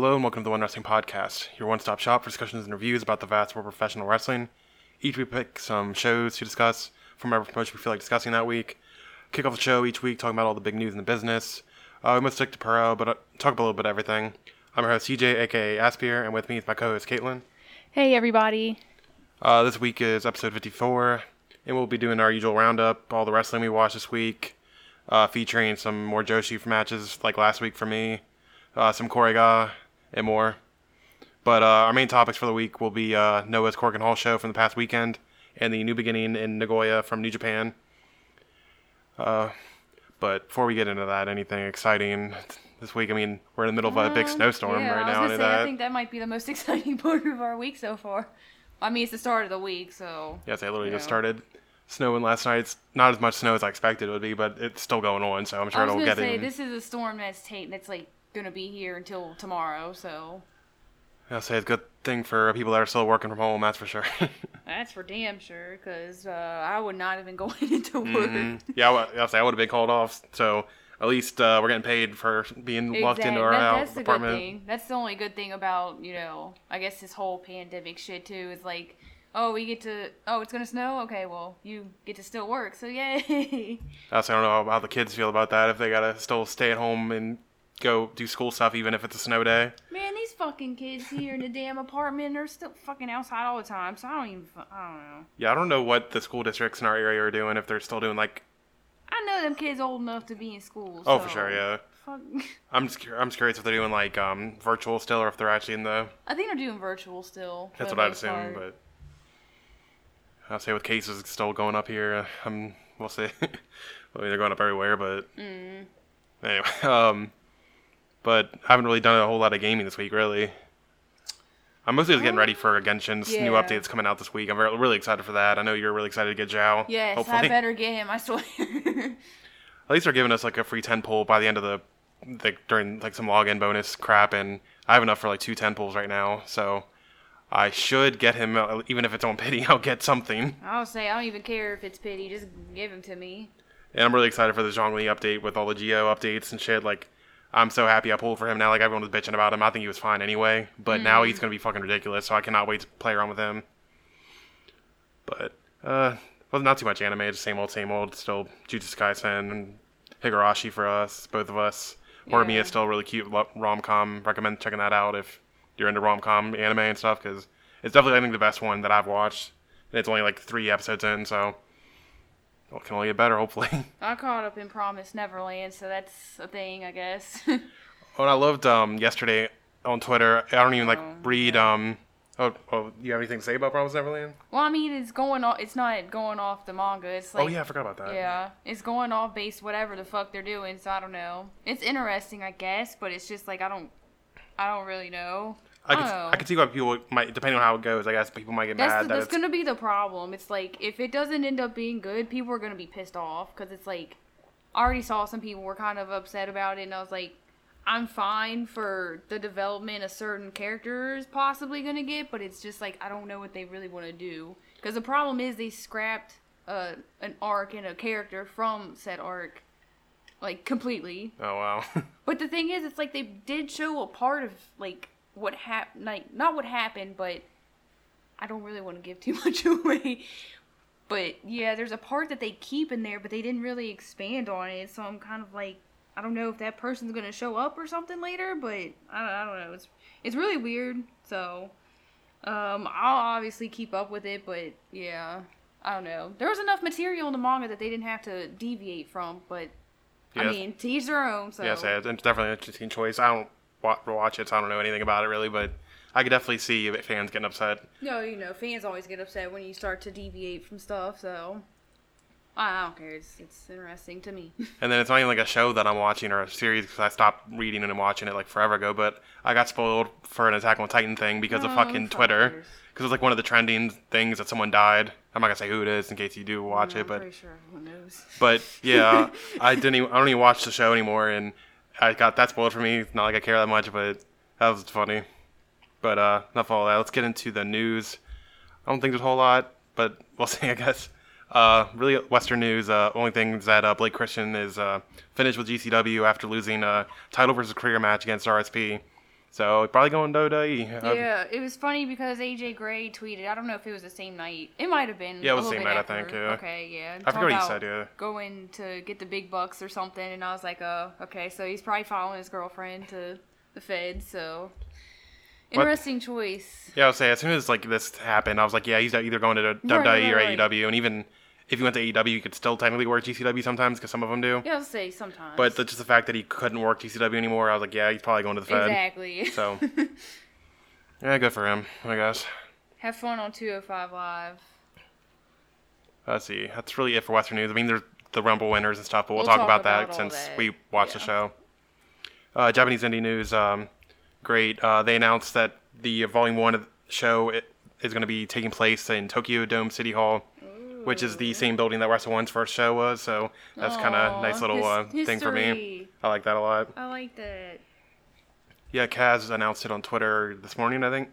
Hello and welcome to the One Wrestling Podcast, your one-stop shop for discussions and reviews about the vast world of professional wrestling. Each week we pick some shows to discuss from every promotion we feel like discussing that week. Kick off the show each week talking about all the big news in the business. Uh, we must stick to Puro, but uh, talk about a little bit of everything. I'm your host CJ, aka Aspier, and with me is my co-host Caitlin. Hey everybody. Uh, this week is episode 54, and we'll be doing our usual roundup, all the wrestling we watched this week, uh, featuring some more Joshi matches like last week for me, uh, some Korega, and more. But uh, our main topics for the week will be uh, Noah's Korakuen Hall show from the past weekend and the new beginning in Nagoya from New Japan. Uh, but before we get into that, anything exciting this week? I mean, we're in the middle of a big snowstorm Um, yeah, right I was now. gonna and I think that might be the most exciting part of our week so far. I mean, it's the start of the week, so Yes, I literally just Yeah. started snowing last night. It's not as much snow as I expected it would be, but it's still going on, so I'm sure I was it'll get say in. this is a storm that's ta- that's like gonna be here until tomorrow, so I'll say it's a good thing for people that are still working from home, that's for sure. that's for damn sure. Cause uh, I would not have been going into work. Mhm. Yeah, I would- I'll say I would have been called off, so at least uh, we're getting paid for being locked into our That- house that's the apartment. good thing. That's the only good thing about you know, I guess this whole pandemic shit too is like, oh, we get to, oh, it's gonna snow. Okay, well, you get to still work, so yay. I also don't know how the kids feel about that if they gotta still stay at home and go do school stuff even if it's a snow day. Man, these fucking kids here in the damn apartment are still fucking outside all the time, so I don't even, I don't know. Yeah, I don't know what the school districts in our area are doing if they're still doing like. I know them kids old enough to be in school. Oh, so for sure, yeah. Fuck. I'm just I'm just curious if they're doing like um virtual still or if they're actually in the. I think they're doing virtual still. That's what I'd assume, but. I'll say with cases still going up here, I'm we'll see. I mean, they're going up everywhere, but Mm. anyway, um, but I haven't really done a whole lot of gaming this week, really. I'm mostly just getting ready for Genshin's new Yeah. update that's coming out this week. I'm very, really excited for that. I know you're really excited to get Xiao. Yes, hopefully. I better get him. I swear. At least they're giving us like a free 10 pull by the end of the, the during like some login bonus crap, and I have enough for like two 10 pulls right now, so I should get him uh, even if it's on pity. I'll get something, I'll say I don't even care if it's pity. Just give him to me. and I'm really excited for the Zhongli update with all the Geo updates and shit. Like, I'm so happy I pulled for him now. Like everyone was bitching about him. I think he was fine anyway, but now he's gonna be fucking ridiculous. So I cannot wait to play around with him. But uh, well, not too much anime. Just same old, same old. Still Jujutsu Kaisen and Higurashi for us, both of us. Horimiya Yeah. is still really cute rom com. Recommend checking that out if you're into rom com anime and stuff because it's definitely I think the best one that I've watched. And it's only like three episodes in, so well, it can only get better hopefully. I caught up in Promise Neverland, so that's a thing, I guess. Oh, and I loved um yesterday on Twitter. I don't even like Oh, read um. Oh, oh, you have anything to say about Promise Neverland? well, I mean, it's going off. It's not going off the manga. It's like oh yeah, I forgot about that. Yeah, it's going off based whatever the fuck they're doing. So I don't know. It's interesting, I guess, but it's just like I don't, I don't really know. I could. I could see why people might depending on how it goes. I guess people might get That's mad the, that that's gonna be the problem. It's like if it doesn't end up being good, people are gonna be pissed off because it's like I already saw some people were kind of upset about it, and I was like, I'm fine for the development a certain character is possibly gonna get, but it's just like I don't know what they really want to do because the problem is they scrapped uh, an arc and a character from said arc like completely. oh wow. But the thing is, it's like they did show a part of like what happened, like not what happened, but I don't really want to give too much away. But yeah, there's a part that they keep in there, but they didn't really expand on it. So I'm kind of like, I don't know if that person's gonna show up or something later. But I don't, I don't know. It's it's really weird. So um, I'll obviously keep up with it, but yeah, I don't know. There was enough material in the manga that they didn't have to deviate from, but. I mean, to each their own. So yes, it's definitely an interesting choice. I don't watch it, so I don't know anything about it really, but I could definitely see fans getting upset. No, you know, fans always get upset when you start to deviate from stuff, so I I don't care. It's it's interesting to me. And then it's not even like a show that I'm watching or a series because I stopped reading and watching it like forever ago. But I got spoiled for an Attack on Titan thing because of Oh, fucking Twitter. Because it was like one of the trending things that someone died. I'm not gonna say who it is in case you do watch I'm it, but pretty sure everyone knows. but yeah, I didn't. Even, I don't even watch the show anymore, and I got that spoiled for me. Not like I care that much, but that was funny. But uh, enough of all that. Let's get into the news. I don't think there's a whole lot, but we'll see, I guess. Uh, really, Western news. Uh, only thing is that uh, Blake Christian is uh, finished with GCW after losing a title versus career match against RSP. So probably going to WWE. Yeah, it was funny because AJ Gray tweeted. I don't know if it was the same night. It might have been. Yeah, it was the same night, I think, yeah. Okay, yeah. I forget what he said, yeah. Going to get the big bucks or something, and I was like, oh, okay. So he's probably following his girlfriend to the Fed. So interesting choice. Yeah, I would say as soon as like this happened, I was like, yeah, he's either going to Right, WWE right, or right. AEW, and even if you went to AEW, you could still technically work GCW sometimes because some of them do. Yeah, I'll say sometimes. But the, just the fact that he couldn't work GCW anymore, I was like, yeah, he's probably going to the Fed. exactly. So, yeah, good for him, I guess. Have fun on 205 Live. Let's see. That's really it for Western news. I mean, there's the Rumble winners and stuff, but we'll, We'll talk, talk about, about that since that. we watched the show. Uh, Japanese indie news. Um, GLEAT. Uh, they announced that the Volume One of the show is going to be taking place in Tokyo Dome City Hall, which is the same building that Wrestle One's first show was. So that's kind of nice little his- uh, thing for me. history. I like that a lot. I like that. Yeah, Kaz announced it on Twitter this morning, I think.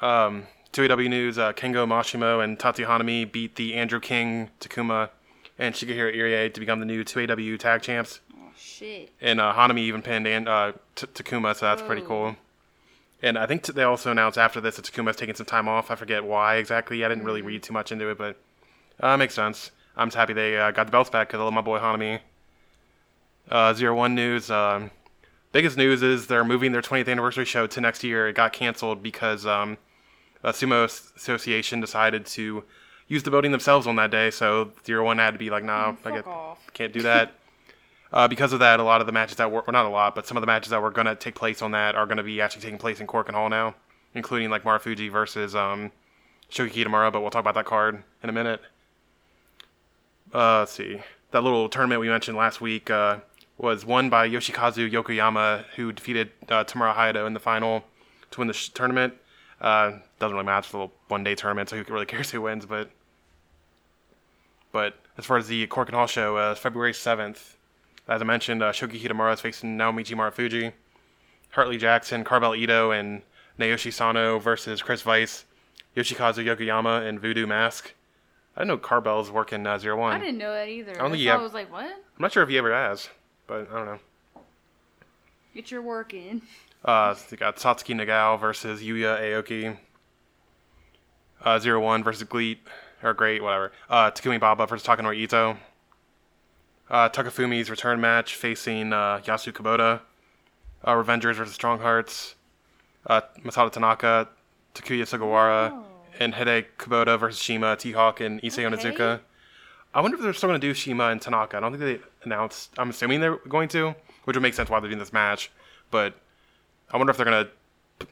Um, 2AW News, uh, Kengo Mashimo and Tatsu Hanami beat the Andrew King, Takuma, and Shigehiro Irie to become the new 2AW tag champs. Oh shit. And uh, Hanami even pinned and, uh, T- Takuma, so that's pretty Whoa. cool. And I think t- they also announced after this that Takuma's taking some time off. I forget why exactly. I didn't really read too much into it, but uh, makes sense. I'm just happy they uh, got the belts back because I love my boy Hanami. Uh, Zero One News. Um, biggest news is they're moving their 20th anniversary show to next year. It got canceled because um, a sumo association decided to use the building themselves on that day. So Zero One had to be like, nah, I get, can't do that. Uh, because of that, a lot of the matches that were, well, not a lot, but some of the matches that were going to take place on that are going to be actually taking place in Korakuen Hall now, including like Marufuji versus um, Shoki Kitamura, but we'll talk about that card in a minute. Uh, let's see. That little tournament we mentioned last week uh, was won by Yoshikazu Yokoyama, who defeated uh, Tamura Hayato in the final to win the sh- tournament. Uh, doesn't really matter. It's a little one-day tournament, so who really cares who wins? But but as far as the Korakuen Hall show, uh, February 7th, as I mentioned, uh, Shoki Kitamura is facing Naomichi Marufuji. Hartley Jackson, Carbell Ito, and Naoshi Sano versus Chris Vice, Yoshikazu Yokoyama, and Voodoo Mask. I didn't know Carbell's working uh, Zero One. I didn't know that either. don't think That's you have- I was like, what? I'm not sure if he ever has, but I don't know. Get your work in. Uh, so you got Satsuki Nagao versus Yuya Aoki. Uh, Zero One versus Gleet, or Great, whatever. Uh, Takumi Baba versus Takanori Ito. Uh, Takafumi's return match facing uh, Yasu Kubota. Uh, Revengers versus Strong Hearts. Uh, Masato Tanaka, Takuya Sugawara, Oh. and Hide Kubota versus Shima, T-Hawk, and Issei Okay. Onizuka. I wonder if they're still going to do Shima and Tanaka. I don't think they announced. I'm assuming they're going to, which would make sense why they're doing this match. But I wonder if they're going to.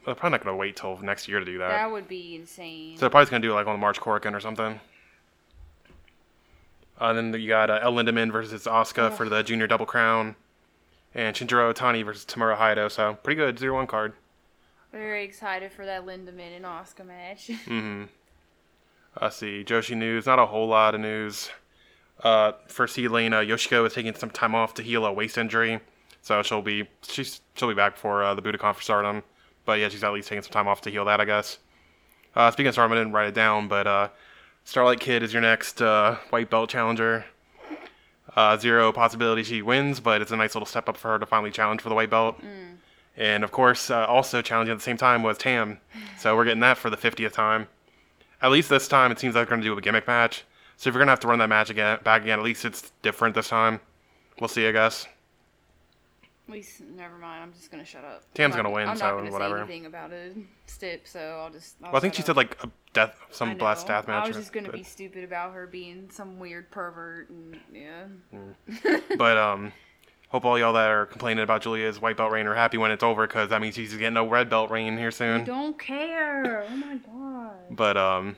They're probably not going to wait till next year to do that. That would be insane. So they're probably going to do it like on the March Korakuen or something. Uh, then you got uh, El Lindaman versus Asuka for the Junior Double Crown. And Shinjiro Otani versus Tamura Hayato. So pretty good zero one card. Very excited for that Lindaman and Asuka match. Mm-hmm. Let's see. Joshi news. Not a whole lot of news. Uh, lane, uh, Yoshiko is taking some time off to heal a waist injury. So she'll be she's she'll be back for uh, the Budokan for Stardom. But yeah, she's at least taking some time off to heal that, I guess. Uh, speaking of Stardom, I didn't write it down, but uh, Starlight Kid is your next uh, white belt challenger. Uh, zero possibility she wins, but it's a nice little step up for her to finally challenge for the white belt. And of course, uh, also challenging at the same time was Tam. So we're getting that for the 50th time. At least this time, it seems like they're going to do a gimmick match. So if you're going to have to run that match again, back again, at least it's different this time. We'll see, I guess. Least, never mind. I'm just gonna shut up. Tam's I'm gonna win, I'm so not gonna whatever. Say anything about a stip, so I'll just. I'll Well, I think she up. said like a death, some blast death match. I was just gonna but, be stupid about her being some weird pervert, and yeah. but um, hope all y'all that are complaining about Giulia's white belt reign are happy when it's over because that means she's getting a red belt reign here soon. Don't care. Oh my god. But um,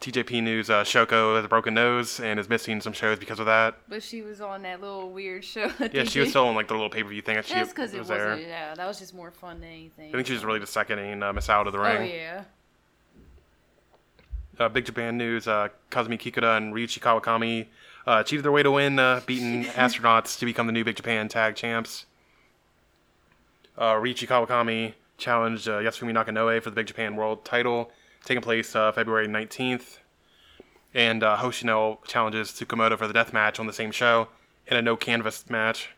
TJP news: uh, Shoko has a broken nose and is missing some shows because of that. But she was on that little weird show. Yeah, she was still on like the little pay per view thing. That That's because it was wasn't. there. Yeah, that was just more fun than anything. I think she was really just seconding uh, Miss out of the ring. Oh yeah. Uh, Big Japan news: uh, Kazumi Kikuta and Ryuichi Kawakami uh, cheated their way to win, uh, beating astronauts to become the new Big Japan Tag Champs. Uh, Ryuichi Kawakami challenged uh, Yasufumi Nakanoue for the Big Japan World title, taking place uh, February 19th. And uh, Hoshino challenges Tsukamoto for the death match on the same show in a no canvas match,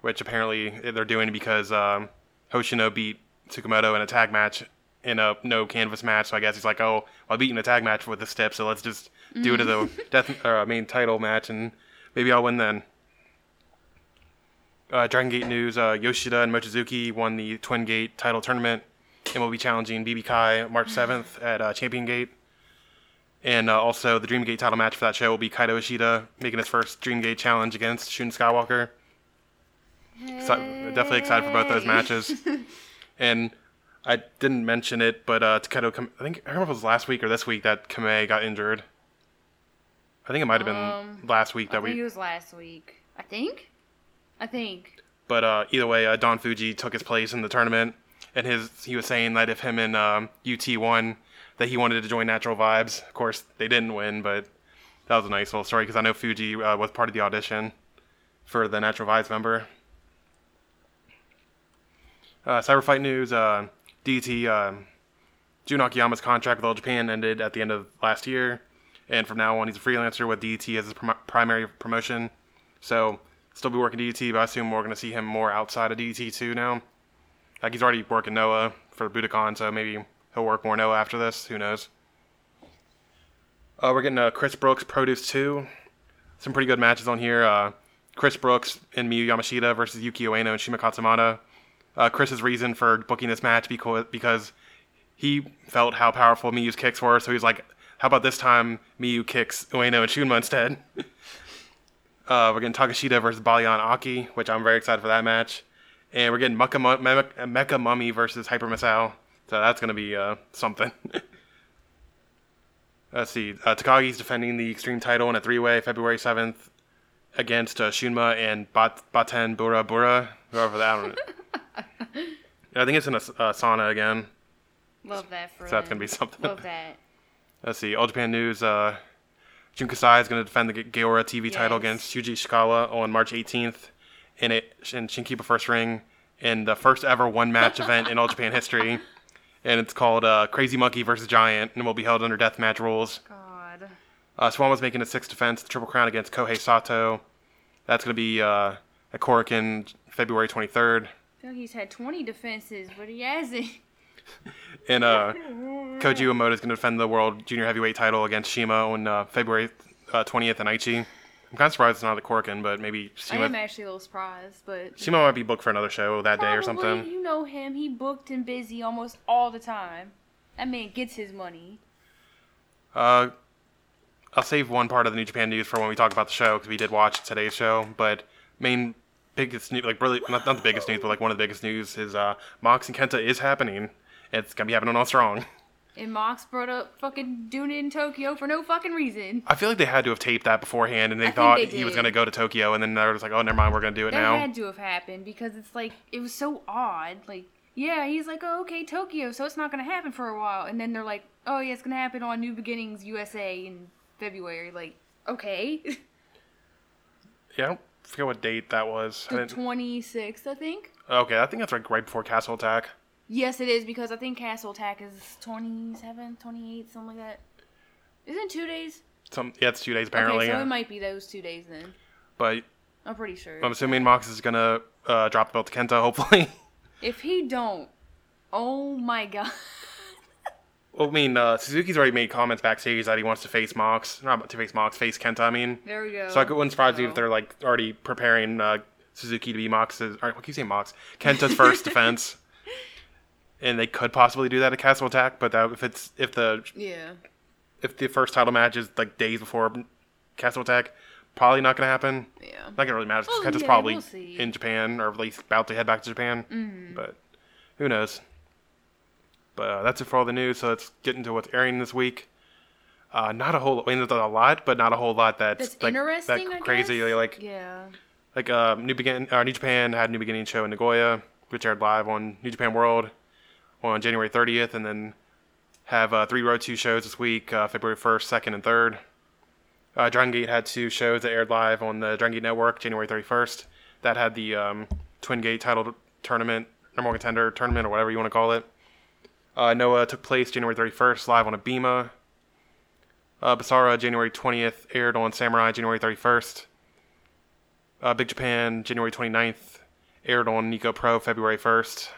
which apparently they're doing because um, Hoshino beat Tsukamoto in a tag match in a no canvas match. So I guess he's like, oh, well, I beat in a tag match with the step, so let's just do it as a death uh, main title match, and maybe I'll win then. Uh, Dragon Gate news: uh, Yoshida and Mochizuki won the Twin Gate title tournament, and we'll be challenging BB Kai March 7th at uh, Champion Gate. And uh, also, the Dream Gate title match for that show will be Kaito Ishida making his first Dream Gate challenge against Shun Skywalker. So, definitely excited for both those matches. and I didn't mention it, but uh, Takedo, Kam- I think I if it was last week or this week that Kamei got injured. I think it might have been Um, last week I that think we. it was last week. I think. I think. But uh, either way, uh, Don Fujii took his place in the tournament, and his he was saying that if him and um, UT won, that he wanted to join Natural Vibes. Of course, they didn't win, but that was a nice little story because I know Fujii uh, was part of the audition for the Natural Vibes member. Uh, Cyberfight news: uh, DT um, Jun Akiyama's contract with All Japan ended at the end of last year, and from now on he's a freelancer with DT as his prim- primary promotion. So still be working DT, but I assume we're going to see him more outside of DT too now. Like he's already working Noah for Budokan, so maybe he'll work more Noah after this. Who knows? Uh, we're getting uh, Chris Brooks Produce 2. Some pretty good matches on here. Uh, Chris Brooks and Miyu Yamashita versus Yuki Ueno and Shunma Katsumata. Uh, Chris's reason for booking this match because because he felt how powerful Miyu's kicks were, so he was like, "How about this time Miyu kicks Ueno and Shunma instead?" uh, we're getting Takeshita versus Baliyan Akki, which I'm very excited for that match, and we're getting Mecha, Mu- Me- Mecha Mummy versus Hyper Misao, so that's gonna be uh, something. Let's see. Uh, Takagi's defending the Extreme title in a three-way February 7th against uh, Shunma and Bat- Baten Bura Bura, whoever that. I don't know. I think it's in a uh, sauna again. Love that for So that's gonna be something. Love that. Let's see. All Japan News. Uh, Jun Kasai is going to defend the G- Gaora TV title against Shuji Ishikawa on March 18th in it in Shinkiba First Ring in the first ever one match event in All Japan history. And it's called uh, Crazy Monkey versus Giant and will be held under deathmatch rules. God. Uh, Suwama was making a sixth defense, the Triple Crown against Kohei Sato. That's going to be uh, at Korakuen February 23rd. I feel like he's had 20 defenses, but he hasn't. And uh, Koji Iwamoto is going to defend the World Junior Heavyweight title against Shima on uh, February uh, 20th in Aichi. I'm kind of surprised it's not at Korakuen, but maybe I am actually a little surprised, but Shima might be booked for another show that day or something. You know him. He booked and busy almost all the time. That man gets his money. Uh, I'll save one part of the New Japan news for when we talk about the show because we did watch today's show. But main biggest news, like really not, not the biggest news, but like one of the biggest news is uh, Mox and Kenta is happening. It's gonna be happening on Strong. And Mox brought up fucking doing it in Tokyo for no fucking reason. I feel like they had to have taped that beforehand, and they think thought they he was gonna go to Tokyo, and then they were just like, "Oh, never mind, we're gonna do it That now." had to have happened because it's like it was so odd. Like, yeah, he's like, oh, okay, Tokyo, so it's not gonna happen for a while, and then they're like, oh yeah, it's gonna happen on New Beginnings USA in February. Like, okay, Yeah, I don't forget what date that was. I the twenty sixth, I think. okay, I think that's like right before Castle Attack. Yes, it is because I think Castle Attack is 27, 28, something like that. Isn't it two days? Some yeah, it's two days apparently. okay, so yeah. it might be those two days then. But I'm pretty sure. I'm assuming Mox is gonna uh, drop the belt to Kenta, hopefully. if he don't, oh my god. well, I mean, uh, Suzuki's already made comments backstage that he wants to face Mox, not to face Mox, face Kenta. I mean, There we go. so I wouldn't surprise me So- if they're like already preparing uh, Suzuki to be Mox's. Or, what can you say, Mox? Kenta's first defense. And they could possibly do that at Castle Attack, but that, if it's if the Yeah. if the first title match is like days before Castle Attack, probably not gonna happen. Yeah. Not gonna really matter. Oh, Kenta's yeah, probably we'll in Japan or at least about to head back to Japan. Mm-hmm. But who knows? But uh, that's it for all the news. So let's get into what's airing this week. Uh, not a whole. I mean, there's a lot, but not a whole lot that's, That's like, interesting. That crazy, like Yeah. like uh, New Begin uh, New Japan had a New Beginning show in Nagoya, which aired live on New Japan World on January 30th, and then have uh, three Road 2 shows this week, uh, February 1st, 2nd, and 3rd. Uh, Dragon Gate had two shows that aired live on the Dragon Gate Network, January 31st. That had the um, Twin Gate title tournament number one contender tournament or whatever you want to call it. Uh, Noah took place January 31st live on Abema. Uh, Basara January 20th aired on Samurai January 31st. Uh, Big Japan January 29th aired on Nico Pro February 1st.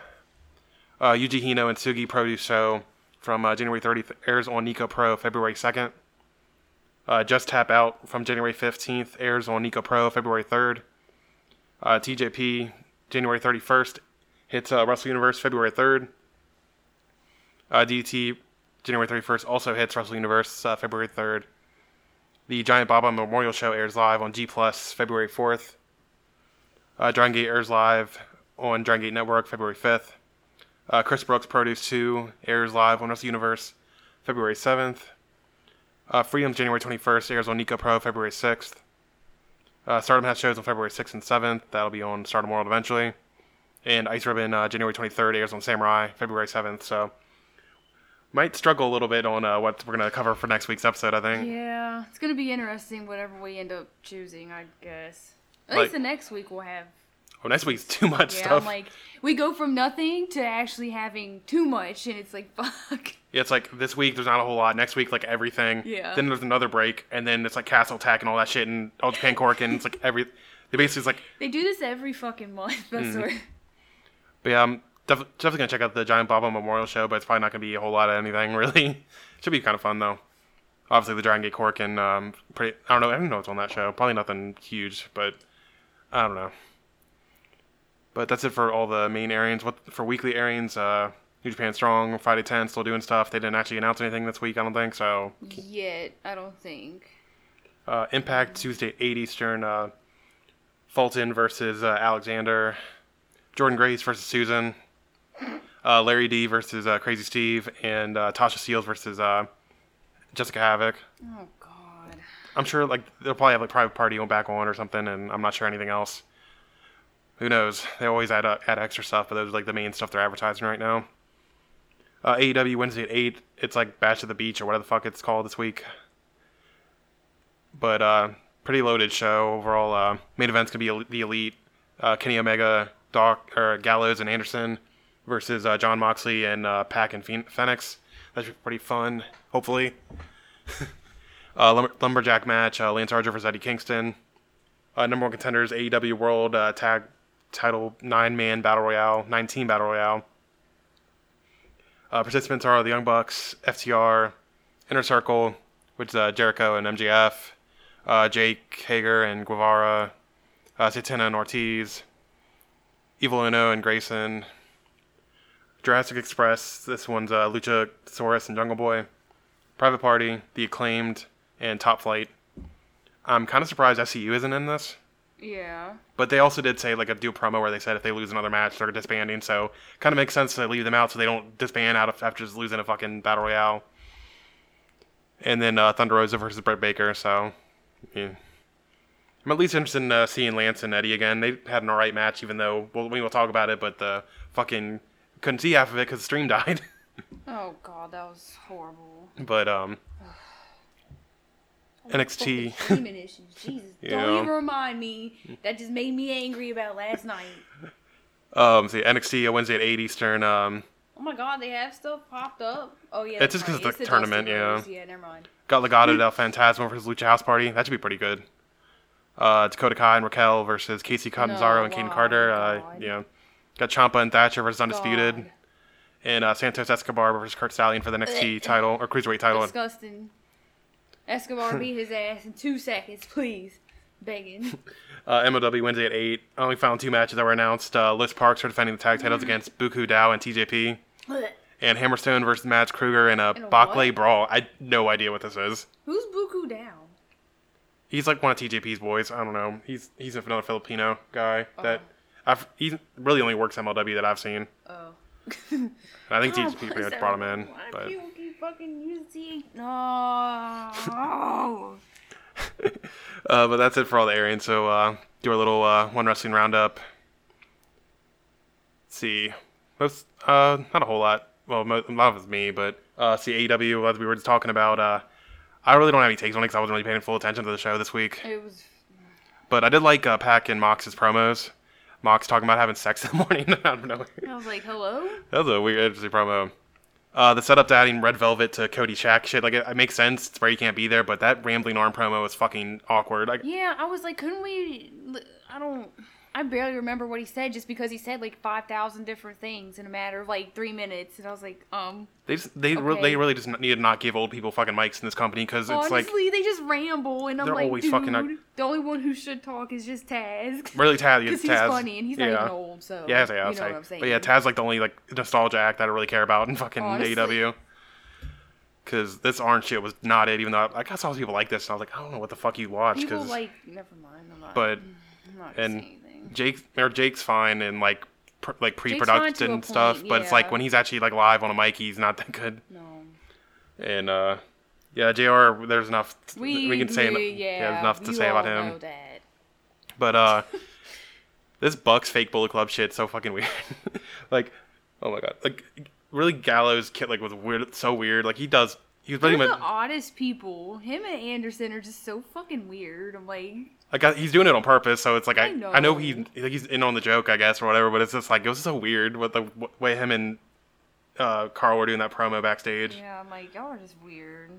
Uh, Yuji Hino and Sugi Produce Show from uh, January 30th airs on Nico Pro February 2nd. Uh, Just Tap Out from January 15th airs on Nico Pro February 3rd. Uh, TJP January 31st hits uh, Wrestle Universe February 3rd. Uh, DT January 31st also hits Wrestle Universe uh, February 3rd. The Giant Baba Memorial Show airs live on G Plus February 4th. Uh, Dragon Gate airs live on Dragon Gate Network February 5th. Uh, Chris Brooks Produce 2 airs live on Wrestle Universe February 7th. Uh, Freedom's January 21st airs on Nico Pro February 6th. Uh, Stardom has shows on February 6th and 7th. That'll be on Stardom World eventually. And Ice Ribbon uh, January 23rd airs on Samurai February 7th. So might struggle a little bit on uh, what we're gonna cover for next week's episode. I think. Yeah, it's gonna be interesting whatever we end up choosing. I guess. At Like- least the next week we'll have. Oh, next week's too much Yeah, stuff. I'm like we go from nothing to actually having too much, and it's like fuck. Yeah, it's like this week there's not a whole lot. Next week, like everything. Yeah. Then there's another break, and then it's like Castle Attack and all that shit, and All Japan Cork, and it's like every. They basically like, They do this every fucking month. I Mm-hmm. but yeah, I'm def- definitely gonna check out the Giant Baba Memorial Show, but it's probably not gonna be a whole lot of anything really. Should be kind of fun though. Obviously, the Dragon Gate Korakuen um, pretty. I don't know. I don't know what's on that show. Probably nothing huge, but I don't know. But that's it for all the main areas. What for weekly areas? Uh, New Japan Strong, Friday 10, still doing stuff. They didn't actually announce anything this week, I don't think. So Yet, I don't think. Uh, Impact Tuesday 8 Eastern. Uh, Fulton versus uh, Alexander. Jordynne Grace versus Susan. Uh, Larry D versus uh, Crazy Steve. And uh, Tasha Steelz versus uh, Jessica Havok. Oh God. I'm sure like they'll probably have like private party on back on or something, and I'm not sure anything else. Who knows? They always add uh, add extra stuff, but those are like the main stuff they're advertising right now. Uh, AEW Wednesday at eight. It's like Bash at the Beach or whatever the fuck it's called this week. But uh, pretty loaded show overall. Uh, main event's gonna be the Elite, uh, Kenny Omega, Doc or Gallows and Anderson versus uh, John Moxley and uh, PAC and Phoen- Fénix. That should be pretty fun. Hopefully. Uh, lumber- lumberjack match: uh, Lance Archer versus Eddie Kingston. Uh, number one contenders: AEW World uh, Tag Title nine man battle royale, 19 battle royale. Uh, participants are the Young Bucks, FTR, Inner Circle, which is uh, Jericho and MJF, uh, Jake Hager and Guevara, uh, Santana and Ortiz, Evil Uno and Grayson. Jurassic Express. This one's uh, Luchasaurus and Jungle Boy. Private Party, The Acclaimed, and Top Flight. I'm kind of surprised SCU isn't in this, Yeah. but they also did say like a do promo where they said if they lose another match they're disbanding. So kind of makes sense to leave them out so they don't disband out of, after just losing a fucking battle royale. And then uh, Thunder Rosa versus Britt Baker. So yeah. I'm at least interested in uh, seeing Lance and Eddie again. They had an alright match, even though well, we will talk about it, but the fucking couldn't see half of it because the stream died. Oh God, that was horrible. but um, NXT. Streaming issues. Jesus. Don't even remind me. That just made me angry about last night. Um, see NXT uh, Wednesday at eight Eastern. Um, Oh my God, they have stuff popped up. Oh yeah. It's that's just 'cause right. it's the tournament, yeah. Yeah, never mind. got Legado del Fantasma versus Lucha House Party. That should be pretty good. Uh, Dakota Kai and Raquel versus Kacy Catanzaro No, and wow, Carter. Uh, yeah. Got Ciampa and Thatcher versus Undisputed. God. And uh, Santos Escobar versus Curt Stallion for the NXT title or Cruiserweight title. Disgusting. Escobar beat his ass in two seconds, please. Begging. Uh, MLW Wednesday at 8. I only found two matches that were announced. Uh, Los Parks are defending the tag Mm. titles against Buku Dao and TJP. And Hammerstone versus Mads Kruger in a In a? Brawl. I no idea what this is. Who's Buku Dao? He's like one of TJP's boys. I don't know. He's he's another Filipino guy that I've he really only works MLW that I've seen. Oh. I think Oh, TJP pretty much brought him in. Why But people keep fucking using T? No. uh, but that's it for all the areas. So uh, do our little uh, one wrestling roundup. Let's see, most uh not a whole lot. Well, mo- a lot of it's me, but uh, see AEW as we were just talking about. Uh, I really don't have any takes on it because I wasn't really paying full attention to the show this week. it was. But I did like uh, PAC and Mox's promos. Mox talking about having sex in the morning out of nowhere. I was like, hello? That was a weird, interesting promo. Uh, the setup to adding Red Velvet to Cody Shaq shit, like it, it makes sense. It's where you can't be there, but that rambling Arn promo was fucking awkward. Like, Yeah, I was like, couldn't we? I don't. I barely remember what he said just because he said like 5,000 different things in a matter of like three minutes. And I was like, um. they just, they re- they really just need to not give old people fucking mics in this company because it's like Honestly, they just ramble, and I'm They're like, always dude, fucking not- the only one who should talk is just Taz. really Taz. Because Taz he's funny and he's not even old, so Yeah, yeah, you know what I'm saying. But yeah, Taz like the only like nostalgia act that I really care about in fucking Honestly. AEW. Because this orange shit was not it, even though I, I guess all people like this. And I was like, I don't know what the fuck you watch. people like, never mind. I'm not. but I'm not and say anything. Jake or Jake's fine and like pr- like pre-production stuff, point, but it's like when he's actually like live on a mic, he's not that good. No. And uh, yeah, Jr. There's enough We, we can say. we- yeah, yeah, enough to say about him. But uh, this Bucks fake Bullet Club shit so fucking weird. like, oh my god, like really Gallows kid like was weird, so weird. Like he does, he was They're much the oddest people. Him and Anderson are just so fucking weird. I'm like, like I- he's doing it on purpose. So it's like I, I I know know. he like he's in on the joke, I guess, or whatever. But it's just like it was so weird with the w- way him and uh, Karl were doing that promo backstage. yeah, I'm like, y'all are just weird.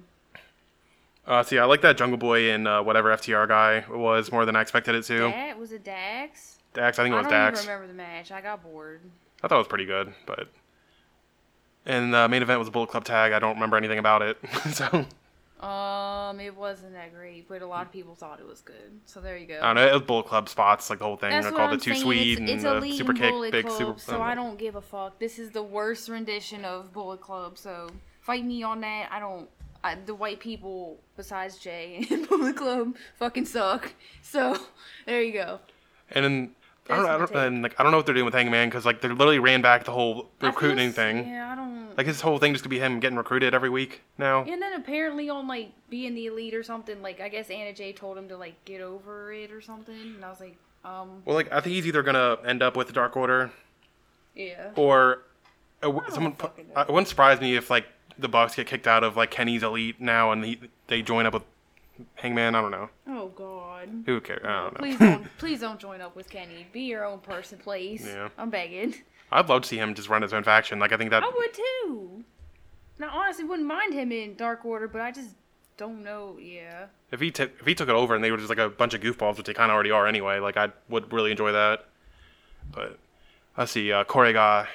Uh, so yeah, I like that Jungle Boy and uh, whatever FTR guy was more than I expected it to. That was it Dax? Dax, I think it was Dax. I don't Dax. even remember the match. I got bored. I thought it was pretty good, but. And the main event was a Bullet Club tag. I don't remember anything about it, so Um, it wasn't that great, but a lot of people thought it was good. So there you go. I don't know. It was Bullet Club spots, like the whole thing. That's what called I'm the Too saying. Sweet it's, and it's the Super Kick, Bullet Big Club, Super. So I don't give a fuck. This is the worst rendition of Bullet Club. So fight me on that. I don't. I, the white people besides Jay and Bullet Club fucking suck. So there you go. And then I don't, I don't, and like I don't know what they're doing with Hangman because like they literally ran back the whole recruiting s- thing. Yeah, I don't. Like his whole thing just could be him getting recruited every week now. and then apparently on like being the elite or something, like I guess Anna Jay told him to like get over it or something, and I was like, um, Well, like I think he's either gonna end up with the Dark Order yeah. or uh, someone. pu- It wouldn't surprise me if like the Bucks get kicked out of like Kenny's elite now and he, they join up with Hangman. I don't know. Oh God. Who cares? I don't know. Please don't, please don't join up with Kenny. Be your own person, please. Yeah. I'm begging. I'd love to see him just run his own faction. Like I think that I would too. Now, honestly, wouldn't mind him in Dark Order, but I just don't know. Yeah. if he took if he took it over and they were just like a bunch of goofballs, which they kind of already are anyway, like I would really enjoy that. But let's see, uh, Korega.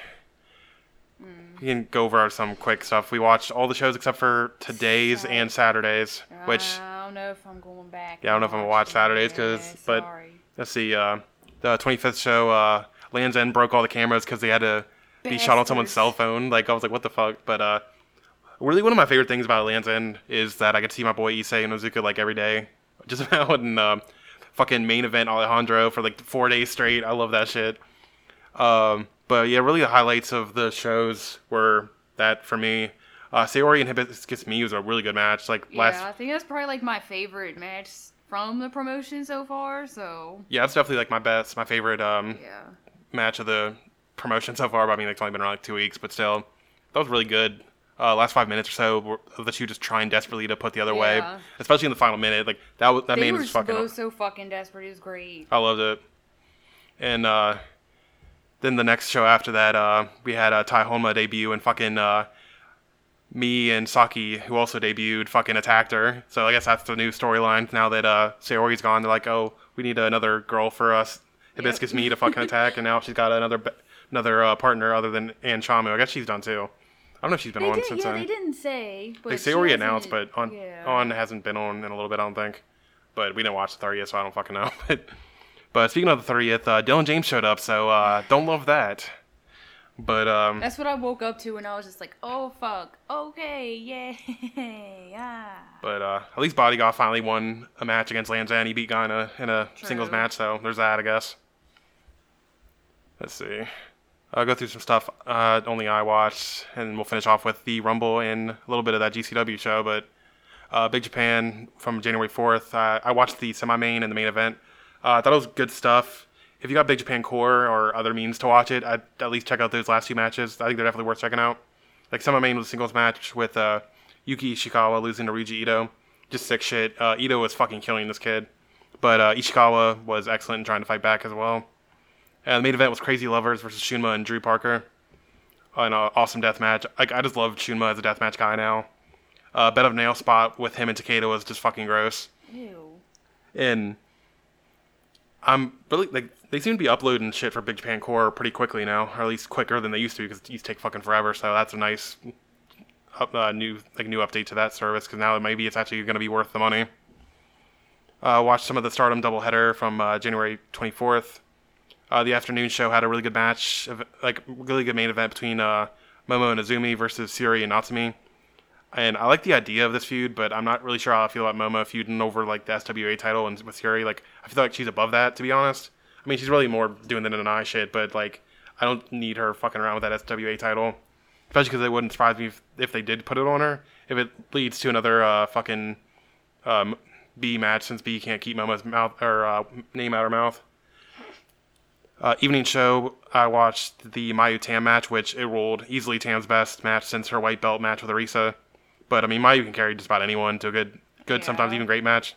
Mm. We can go over some quick stuff. We watched all the shows except for today's and Saturdays, which I don't know if I'm going back. Yeah, I don't know if I'm gonna watch Saturdays 'cause- Yeah, but- sorry. let's see, uh, the 25th show, uh, Land's End broke all the cameras because they had to be shot on someone's cell phone. Like I was like, what the fuck? But uh, really, one of my favorite things about Land's End is that I get to see my boy Issei and Ozuka like every day, just about and um, fucking main event Alejandro for like four days straight. I love that shit. Um, but yeah, really the highlights of the shows were that for me. Uh, Sayori and Hibiscus Mii was a really good match. Like last Yeah, last, I think that's probably like my favorite match from the promotion so far. So yeah, that's definitely like my best, my favorite um, yeah. match of the promotion so far. But I mean, it's only been around like two weeks, but still, that was really good. Uh, last five minutes or so of the two just trying desperately to put the other way, especially in the final minute. Like that was that They man was fucking. so fucking desperate. It was great. I loved it. And uh, then the next show after that, uh, we had uh, Honma debut and fucking uh, me and Saki, who also debuted, fucking attacked her. So I guess that's the new storyline now that uh, Sayori's gone. They're like, oh, we need another girl for us, Hibiscus Mii, to fucking attack. And now she's got another another uh, partner other than Ann Chamu. I guess she's done too. I don't know if she's been They on did, since yeah, then. they didn't say. But They she Sayori announced, but on yeah. on hasn't been on in a little bit. I don't think. But we didn't watch the 30th, so I don't fucking know. But but speaking of the 30th, uh, Dylan James showed up, so uh, don't love that. But um, That's what I woke up to, and I was just like, "Oh fuck, okay, yay, yeah." but uh, at least Bodyguard finally won a match against Lanzan. He beat Guy in a, a singles match, so there's that, I guess. Let's see. I'll go through some stuff uh, only I watched, and we'll finish off with the Rumble and a little bit of that GCW show. But uh, Big Japan from January 4th. Uh, I watched the semi-main and the main event. Uh, I thought it was good stuff. If you got Big Japan Core or other means to watch it, I'd at least check out those last two matches. I think they're definitely worth checking out. Like semi-main was a singles match with uh, Yuki Ishikawa losing to Ryuji Ito. Just sick shit. Uh, Ito was fucking killing this kid. But uh, Ishikawa was excellent in trying to fight back as well. And the main event was Crazy Lovers versus Shunma and Drew Parker. An uh, awesome death match. Like I just love Shunma as a death match guy now. Uh, bed of nail spot with him and Takeda was just fucking gross. Ew. And I'm really like they seem to be uploading shit for Big Japan Core pretty quickly now, or at least quicker than they used to because it used to take fucking forever. So that's a nice up, uh, new like new update to that service because now maybe it's actually going to be worth the money. Uh, watched some of the Stardom doubleheader from uh, January 24th. Uh, the afternoon show had a really good match, like really good main event between uh, Momo and Azumi versus Siri and Natsumi. And I like the idea of this feud, but I'm not really sure how I feel about Momo feuding over like the SWA title and with Siri. Like I feel like she's above that, to be honest. I mean, she's really more doing the Nanai shit, but like I don't need her fucking around with that SWA title. Especially because it wouldn't surprise me if, if they did put it on her. If it leads to another uh, fucking um, Bea match, since Bea can't keep Momo's mouth or uh, name out of her mouth. Uh, evening show, I watched the Mayu Tam match, which it ruled easily Tam's best match since her white belt match with Arisa. But I mean, Mayu can carry just about anyone to a good, good, sometimes even great match.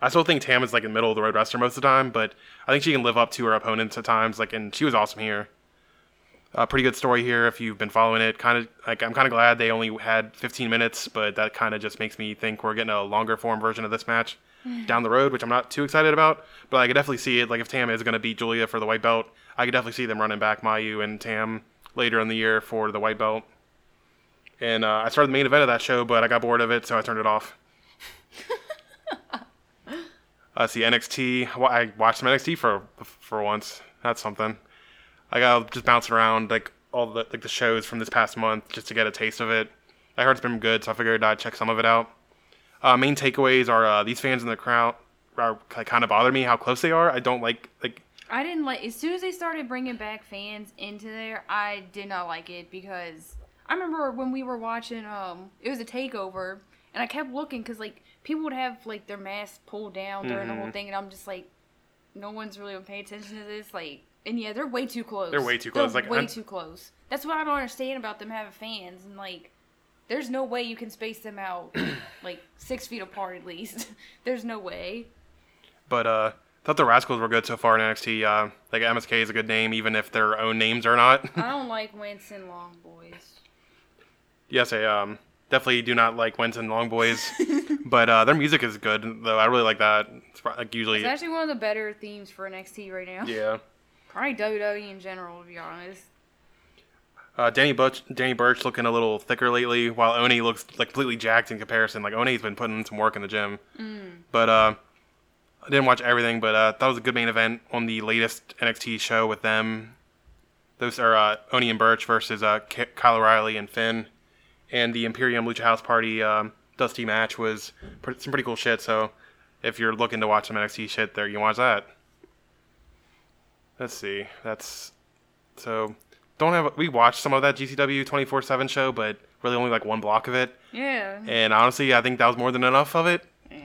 I still think Tam is like a middle of the road wrestler most of the time, but I think she can live up to her opponents at times. Like, and she was awesome here. A pretty good story here if you've been following it. Kind of like I'm kind of glad they only had 15 minutes, but that kind of just makes me think we're getting a longer form version of this match down the road, which I'm not too excited about. But I could definitely see it. Like if Tam is going to beat Giulia for the white belt, I could definitely see them running back Mayu and Tam later in the year for the white belt. And uh, I started the main event of that show, but I got bored of it, so I turned it off. Uh, see NXT. I watched some NXT for for once. That's something. I got just bouncing around like all the like the shows from this past month just to get a taste of it. I heard it's been good, so I figured I'd check some of it out. Uh, main takeaways are uh, these fans in the crowd are kind of bother me how close they are. I don't like like I didn't like as soon as they started bringing back fans into there. I did not like it because I remember when we were watching. Um, it was a takeover, and I kept looking because like people would have like their masks pulled down during the whole Mhm. thing, and I'm just like, no one's really paying attention to this. Like, and yeah, they're way too close. They're way too close, They're like, way I'm- too close. That's what I don't understand about them having fans and like. There's no way you can space them out like six feet apart at least. There's no way. but uh thought the Rascalz were good so far in NXT. Uh, like MSK is a good name, even if their own names are not. I don't like Winston Long boys. yes, I um definitely do not like Winston Long Boys, but uh, their music is good though. I really like that. It's pro- like usually, It's actually one of the better themes for NXT right now. yeah. Probably WWE in general, to be honest. Uh, Danny Butch, Danny Burch looking a little thicker lately, while Oney looks like completely jacked in comparison. Like Oney's been putting some work in the gym. But uh, I didn't watch everything, but uh, that was a good main event on the latest NXT show with them. Those are uh, Oney and Burch versus uh, K- Kyle O'Reilly and Finn, and the Imperium Lucha House Party um, Dusty match was pr- some pretty cool shit. So if you're looking to watch some NXT shit, there you can watch that. Let's see. That's so don't have we watched some of that GCW 24/7 show, but really only like one block of it. Yeah. And honestly, I think that was more than enough of it. Yeah.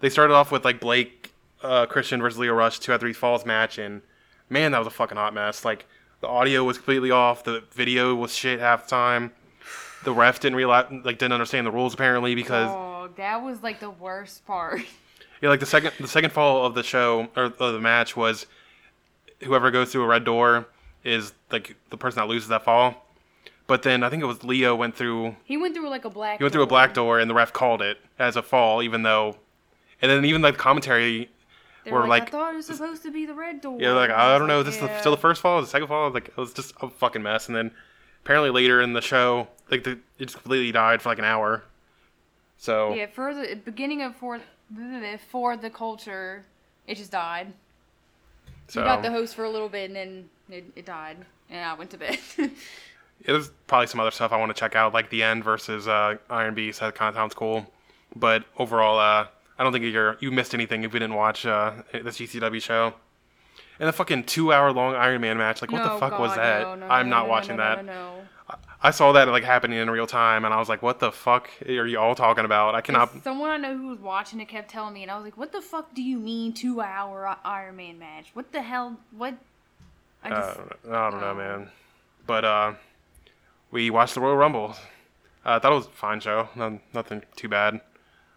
They started off with like Blake uh, Christian versus Leo Rush two out of three falls match, and man, that was a fucking hot mess. Like the audio was completely off, the video was shit half the time. The ref didn't realize like didn't understand the rules apparently because Oh, that was like the worst part. yeah, like the second the second fall of the show or of the match was whoever goes through a red door is like the person that loses that fall. But then I think it was Leo went through He went through like a black. he went through a black door and the ref called it as a fall, even though and then even like the commentary They were were like, like- I thought it was supposed to be the red door. Yeah, like I don't know. This is yeah. the, still the first fall, or the second fall. Like it was just a fucking mess. And then apparently later in the show, like the, it just completely died for like an hour. So Yeah, for the beginning of for for the culture, it just died. so You got the host for a little bit and then it, it died, and I went to bed. there's probably some other stuff I want to check out, like the end versus uh, Iron Beast. That kind of sounds cool. But overall, uh, I don't think you're you missed anything if we didn't watch uh, this GCW show. And the fucking two-hour long Iron Man match, like what No, the fuck was that? no, no, I'm no, not no, watching that. I saw that like happening in real time, and I was like, "What the fuck are you all talking about?" I cannot. Someone I know who was watching it kept telling me, and I was like, "What the fuck do you mean two hour Iron Man match? What the hell? What?" I just Uh, I don't know, Oh. man. But uh, we watched the Royal Rumble. Uh, I thought it was a fine show. No, nothing too bad.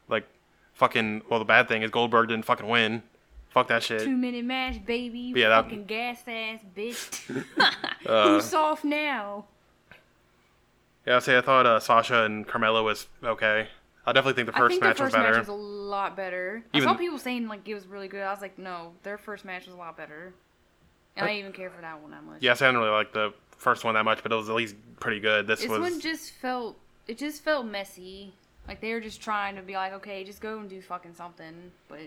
Like, fucking. Well, the bad thing is Goldberg didn't fucking win. Fuck that shit. Two minute match, baby. You Yeah, that- fucking gas ass bitch. Uh, Who's soft now? Yeah, I say I thought uh, Sasha and Carmella was okay. I definitely think the I first think match the first was better. match was a lot better. Even- I saw people saying like it was really good. I was like, no, their first match was a lot better. And I, I- didn't even care for that one that much. Yes, I didn't really like the first one that much, but it was at least pretty good. This, This was one just felt it just felt messy. Like they were just trying to be like, okay, just go and do fucking something. But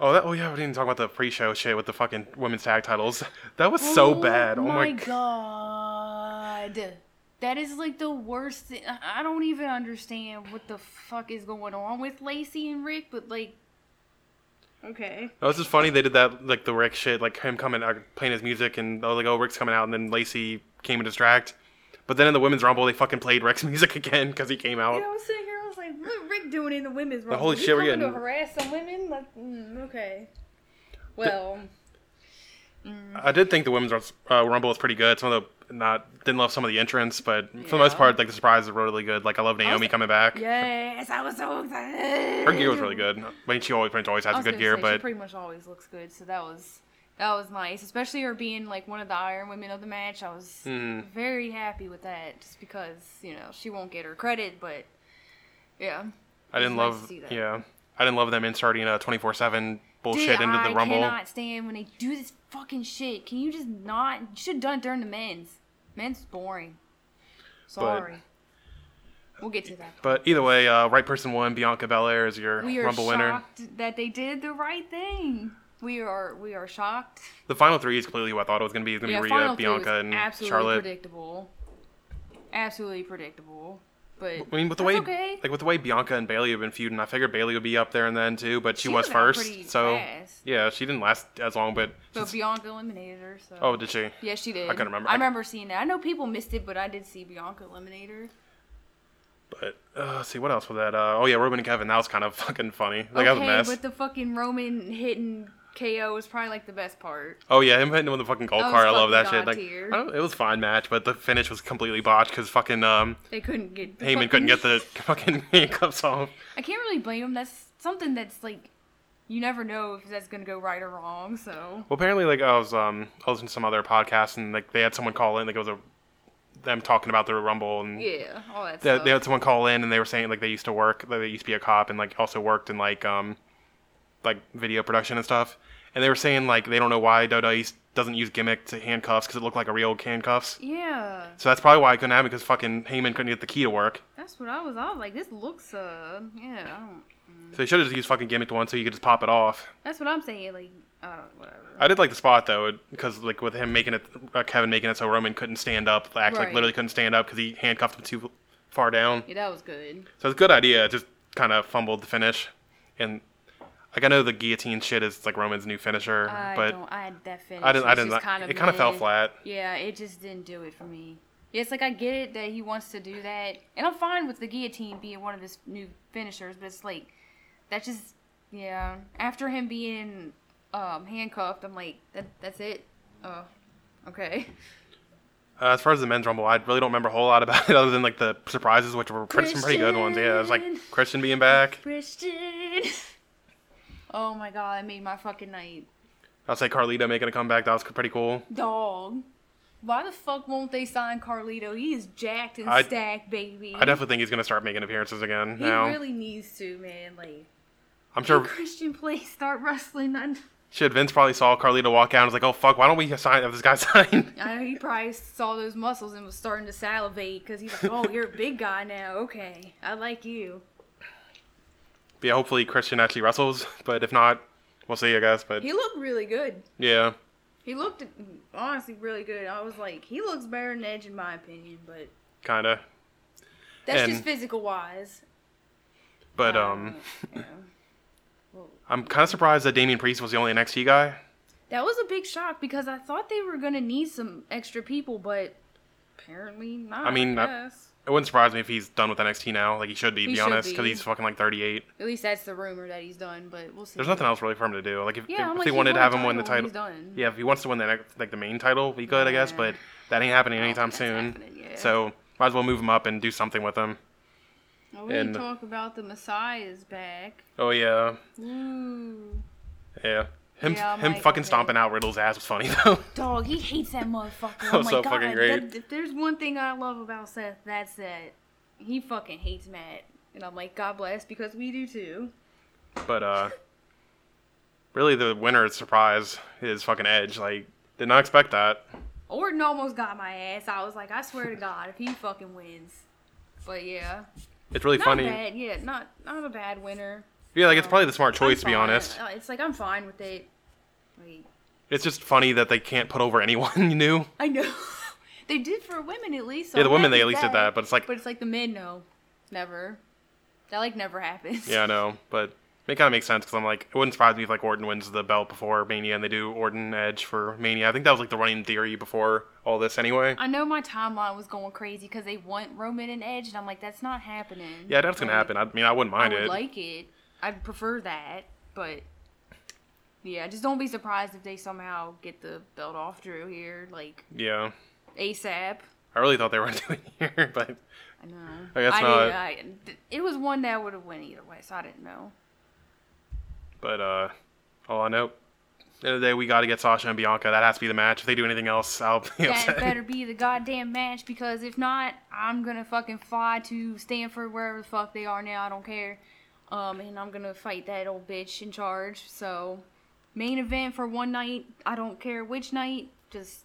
oh, that, oh yeah, we didn't talk about the pre-show shit with the fucking women's tag titles. That was so oh bad. Oh my, g- god. That is like the worst thing. I don't even understand what the fuck is going on with Lacey and Ric, but like, okay. That was just funny. They did that like the Ric shit, like him coming out playing his music, and I was like, oh, Ric's coming out, and then Lacey came and distract. But then in the women's rumble, they fucking played Ric's music again because he came out. Yeah, I was sitting here. Ric doing in the women's room? holy shit, we're getting- to harass some women? Like, mm, okay. Well, I did think the women's uh, rumble was pretty good. Some of the not didn't love some of the entrants, but for the most part, like the surprises were really good. Like I love Naomi was- coming back. yes, I was so excited. Her gear was really good. I mean, she always, always has good gear, say, she but pretty much always looks good. So that was that was nice, especially her being like one of the Iron Women of the match. I was Mhm. very happy with that, just because you know she won't get her credit, but yeah. I didn't nice love. Yeah, I didn't love them inserting a twenty four seven bullshit Dude, into the I rumble. cannot stand when they do this fucking shit. Can you just not? You should have done it during the men's. Men's boring. Sorry. we'll get to that. But either way, uh, right person won. Bianca Belair is your We are rumble winner. shocked that they did the right thing. We are we are shocked. The final three is completely what I thought it was going to be. It's going to Yeah, be Rhea, Bianca, and absolutely Charlotte. predictable. Absolutely predictable. But I mean, with the way okay. like with the way Bianca and Bayley have been feuding, I figured Bayley would be up there and then too, but she, She was first. So fast. yeah, she didn't last as long, but but Bianca eliminated her. So oh, did she? yeah, she did. I can't remember. I I- remember seeing that. I know people missed it, but I did see Bianca eliminate her. But uh, see what else was that? Uh, oh yeah, Roman and Kevin. That was kind of fucking funny. Like that was a okay, mess. but the fucking Roman hitting KO was probably like the best part. Oh yeah, him hitting him with the fucking gold That was card. I love that fucking shit. Like, tier. I don't, it was a fine match, but the finish was completely botched because fucking um They couldn't get. Heyman couldn't get the fucking handcuffs off. I can't really blame him. That's something that's like, you never know if that's gonna go right or wrong. So Well, apparently, like I was um I listened to some other podcast and like they had someone call in. Like it was a them talking about the Rumble and yeah, all that they, stuff. they had someone call in and they were saying like they used to work, they used to be a cop and like also worked in like um like video production and stuff. And they were saying like they don't know why Dodo East doesn't use gimmick to handcuffs because it looked like a real handcuffs. yeah, So that's probably why I couldn't have it because fucking Heyman couldn't get the key to work. that's what I was. I was like, this looks uh, yeah. I don't, So they should have just used fucking gimmick one so you could just pop it off. that's what I'm saying. Like, I don't whatever. I did like the spot though, because like with him making it, uh, Kevin making it so Roman couldn't stand up, like, like literally couldn't stand up because he handcuffed him too far down. yeah, that was good. So it's a good idea. Just kind of fumbled the finish, and like I know the guillotine shit is like Roman's new finisher, I but don't. I that finish. I didn't. I didn't. like- kind it kind of fell flat. Yeah, it just didn't do it for me. Yeah, it's like I get it that he wants to do that, and I'm fine with the guillotine being one of his new finishers, but it's like that just yeah. After him being um, handcuffed, I'm like that. That's it. Oh, okay. Uh, as far as the men's rumble, I really don't remember a whole lot about it other than like the surprises, which were pretty, some pretty good ones. Yeah, it was like. Christian being back. Christian. Oh my god, I made my fucking night. I'll say Carlito making a comeback. That was pretty cool. Dog. Why the fuck won't they sign Carlito? He is jacked and I- stacked, baby. I definitely think he's gonna start making appearances again He now. really needs to, man. Like, I'm sure. Christian, please start wrestling. I, Shit, Vince probably saw Carlito walk out and was like, "Oh fuck, why don't we sign have this guy sign?" I know he probably saw those muscles and was starting to salivate because he's like, "Oh, you're a big guy now. Okay, I like you." Yeah, hopefully Christian actually wrestles, but if not, we'll see, I guess. But He looked really good. yeah, He looked honestly really good. I was like, he looks better than Edge in my opinion, but kind of. that's And- just physical wise. But Uh, um, yeah. Well, I'm kind of surprised that Damian Priest was the only NXT guy. That was a big shock because I thought they were gonna need some extra people, but apparently not. I mean, I. It wouldn't surprise me if he's done with NXT now. Like he should be, to He be should honest, because be. he's fucking like 38. At least that's the rumor that he's done, but we'll see. There's nothing else really for him to do. Like if, Yeah, if, I'm like, he he wanted to won a have him win the title, title, he's done. yeah, if he wants to win the next, like the main title, he could, I guess. Yeah. But that ain't happening I don't anytime that's soon. happening, yeah. So might as well move him up and do something with him. Oh, we and- talk about the Messiah's back. Oh yeah, Ooh. Yeah. Him, Yeah, him fucking stomping out Riddle's ass was funny though. Dog, he hates that motherfucker. That Oh was my so god. fucking great. that- if there's one thing I love about Seth, that's that he fucking hates Matt. And I'm like, God bless, because we do too. but uh, really the winner surprise is fucking Edge. Like, did not expect that. Orton almost got my ass. I was like, I swear to God, if he fucking wins. But yeah, It's really not funny. bad. Yeah, not not a bad winner. Yeah, like it's probably the smart choice to be honest. Uh, It's like I'm fine with it. Like It's just funny that they can't put over anyone knew. I know they did for women at least. So Yeah, the I'm women they at least did that, but it's like But it's like the men, no, never. That like never happens. Yeah, I know, but it kind of makes sense because I'm like, it wouldn't surprise me if like Orton wins the belt before Mania and they do Orton Edge for Mania. I think that was like the running theory before all this anyway. I know my timeline was going crazy because they want Roman and Edge, and I'm like, that's not happening. Yeah, that's gonna Like, happen. I mean, I wouldn't mind it. I mind would it. like it. I'd prefer that, but yeah, just don't be surprised if they somehow get the belt off Drew here, like yeah, ASAP. I really thought they were doing it here, but I know. I guess I not. I, it was one that would have went either way, so I didn't know. but uh, all I know. The end of the day, we got to get Sasha and Bianca. That has to be the match. If they do anything else, I'll be That upset. better be the goddamn match because if not, I'm gonna fucking fly to Stamford wherever the fuck they are now. I don't care. Um, and I'm gonna fight that old bitch in charge. So, main event for one night. I don't care which night. Just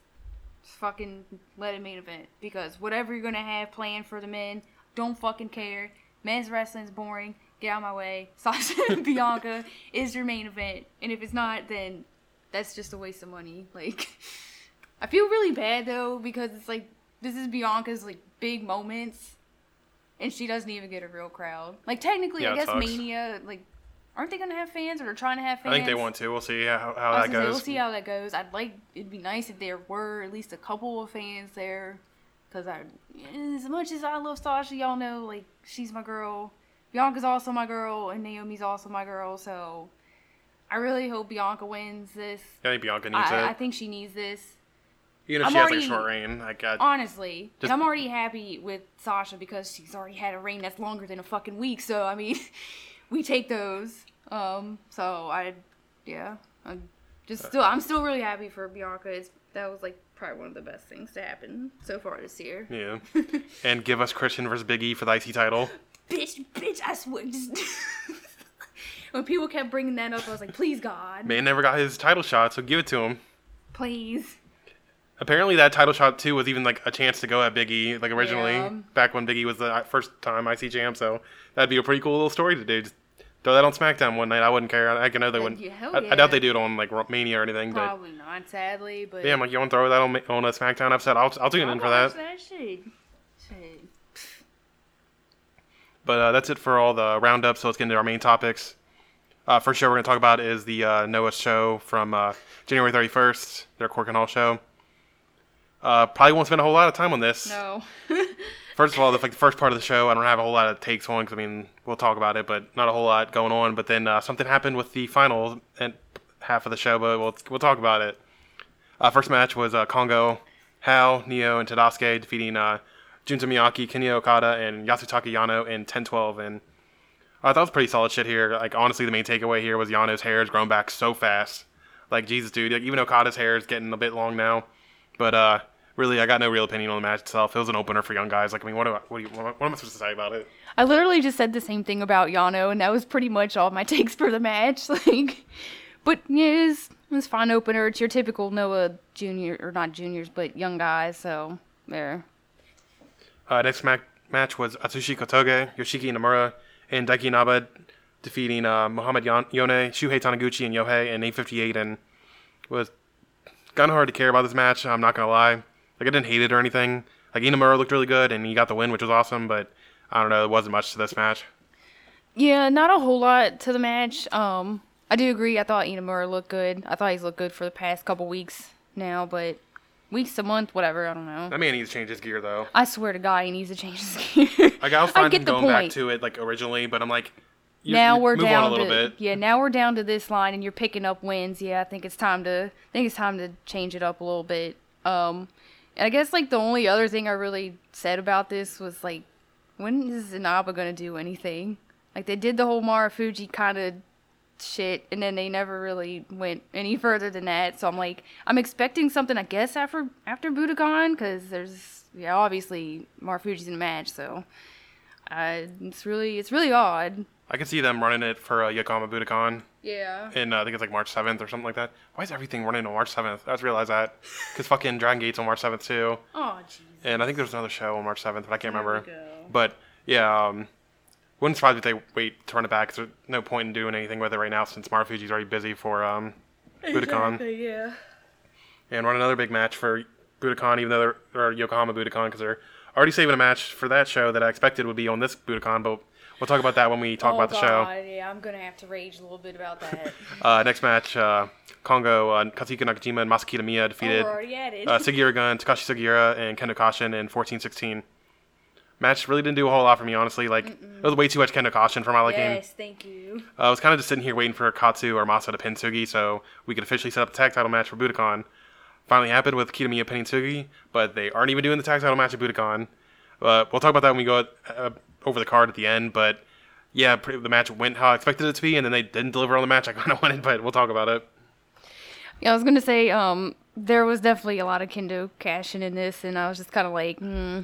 fucking let it main event because whatever you're gonna have planned for the men, don't fucking care. Men's wrestling's boring. Get out of my way. Sasha and Bianca is your main event, and if it's not, then that's just a waste of money. Like. I feel really bad though because it's like this is Bianca's like big moments, and she doesn't even get a real crowd. Like technically, Yeah, I guess sucks. Mania like aren't they gonna have fans or they're trying to have fans? I think they want to. We'll see how, how that gonna say, goes. we'll see how that goes. I'd like it'd be nice if there were at least a couple of fans there, because I as much as I love Sasha, y'all know like she's my girl. Bianca's also my girl, and Naomi's also my girl. So I really hope Bianca wins this. I think Bianca needs I, it. I think she needs this. Even if I'm she has like a already- short reign, I, honestly. Just- I'm already happy with Sasha because she's already had a reign that's longer than a fucking week. So I mean, we take those. Um, so I, yeah, I'm just still, I'm still really happy for Bianca. It's, that was like probably one of the best things to happen so far this year. yeah. and give us Christian versus Big E for the IC title. Bitch, bitch, I swear. Just when people kept bringing that up, I was like, please God, Man never got his title shot, so give it to him. please. Apparently, that title shot too was even like a chance to go at Big E, like originally, Yeah. back when Big E was the first time IC champ. So that'd be a pretty cool little story to do. Just throw that on SmackDown one night. I wouldn't care. I, I know they wouldn't. yeah, I, I doubt they do it on like Mania or anything. But Probably not, sadly, but yeah, I'm like, you want to throw that on on a SmackDown episode? I'll I'll tune I'll in for that. that shit. Shit. But uh, that's it for all the roundup. So let's get into our main topics. Uh, first show we're going to talk about is the uh, Noah show from uh, January 31st, their Korakuen Hall show. Uh, probably won't spend a whole lot of time on this. No. First of all, the, like, the first part of the show, I don't have a whole lot of takes on because I mean we'll talk about it, but not a whole lot going on. But then uh, something happened with the final and half of the show, but we'll we'll talk about it. Uh, first match was uh, Kongo, Hao, Nioh, and Tadasuke defeating uh, Junta Miyaki, Kinya Okada, and Yasutaka Yano in 10-12, and I thought it was pretty solid shit here. Like honestly, the main takeaway here was Yano's hair has grown back so fast. Like Jesus, dude. Like even Okada's hair is getting a bit long now, but uh, really, I got no real opinion on the match itself. It was an opener for young guys. Like I mean, what do I, what, do you, what, am I supposed to say about it? I literally just said the same thing about Yano, and that was pretty much all my takes for the match. Like, but yeah, it was, it was fine opener. It's your typical Noah junior or not juniors, but young guys. So there. Uh, next ma- match was Atsushi Kotoge, Yoshiki Inamura, and Daiki Inaba defeating uh, Muhammad Yon- Yone, Shuhei Taniguchi, and Yohei in 858, and was kind of hard to care about this match. I'm not gonna lie. Like I didn't hate it or anything. Like Inamura looked really good, and he got the win, which was awesome. But I don't know, there wasn't much to this match. Yeah, not a whole lot to the match. Um, I do agree. I thought Inamura looked good. I thought he's looked good for the past couple weeks now, but weeks a month, whatever. I don't know. That man needs to change his gear though. I swear to God, he needs to change his gear. Like I was fine get him the going back to it like originally, but I'm like, now we're move down on a little to bit. yeah. Now we're down to this line, and you're picking up wins. Yeah, I think it's time to. I think it's time to change it up a little bit. Um, I guess like the only other thing I really said about this was like, when is Inaba gonna do anything? Like they did the whole Marufuji kind of shit, and then they never really went any further than that. So I'm like, I'm expecting something, I guess, after after Budokan, because there's yeah, obviously Marufuji's in the match, so uh, it's really it's really odd. I can see them running it for uh, Yokohama Budokan, Yeah. and uh, I think it's like March 7th or something like that. Why is everything running on March 7th? I just realized that because fucking Dragon Gate's on March 7th too, Oh jeez. and I think there's another show on March 7th, but I can't There remember. go. But yeah, um, wouldn't surprise me if they wait to run it back. there's no point in doing anything with it right now since Marufuji's already busy for um, Budokan. yeah. and run another big match for Budokan, even though they're or Yokohama Budokan, because they're already saving a match for that show that I expected would be on this Budokan. But we'll talk about that when we talk oh, about the God, show. Yeah, I'm gonna have to rage a little bit about that. Uh, next match, uh, Kongo, uh, Katsuki Nakajima and Masa Kitamiya oh, defeated we're already at it. uh, Sugiura Gun, Takashi Sugiura, and Kendo Kashin in 14-16. Match really didn't do a whole lot for me, honestly. Like it was way too much Kendo Kashin for my liking. yes, thank you. Uh, I was kind of just sitting here waiting for Katsu or Masa to pin Sugi so we could officially set up the tag title match for Budokan. Finally happened with Kitamiya pinning Sugi, but they aren't even doing the tag title match at Budokan. Uh, we'll talk about that when we go uh, over the card at the end, but yeah, pretty, the match went how I expected it to be, and then they didn't deliver on the match I kind of wanted, but we'll talk about it. Yeah, I was gonna say, um, there was definitely a lot of Kendo Kashin in this, and I was just kind of like, hmm,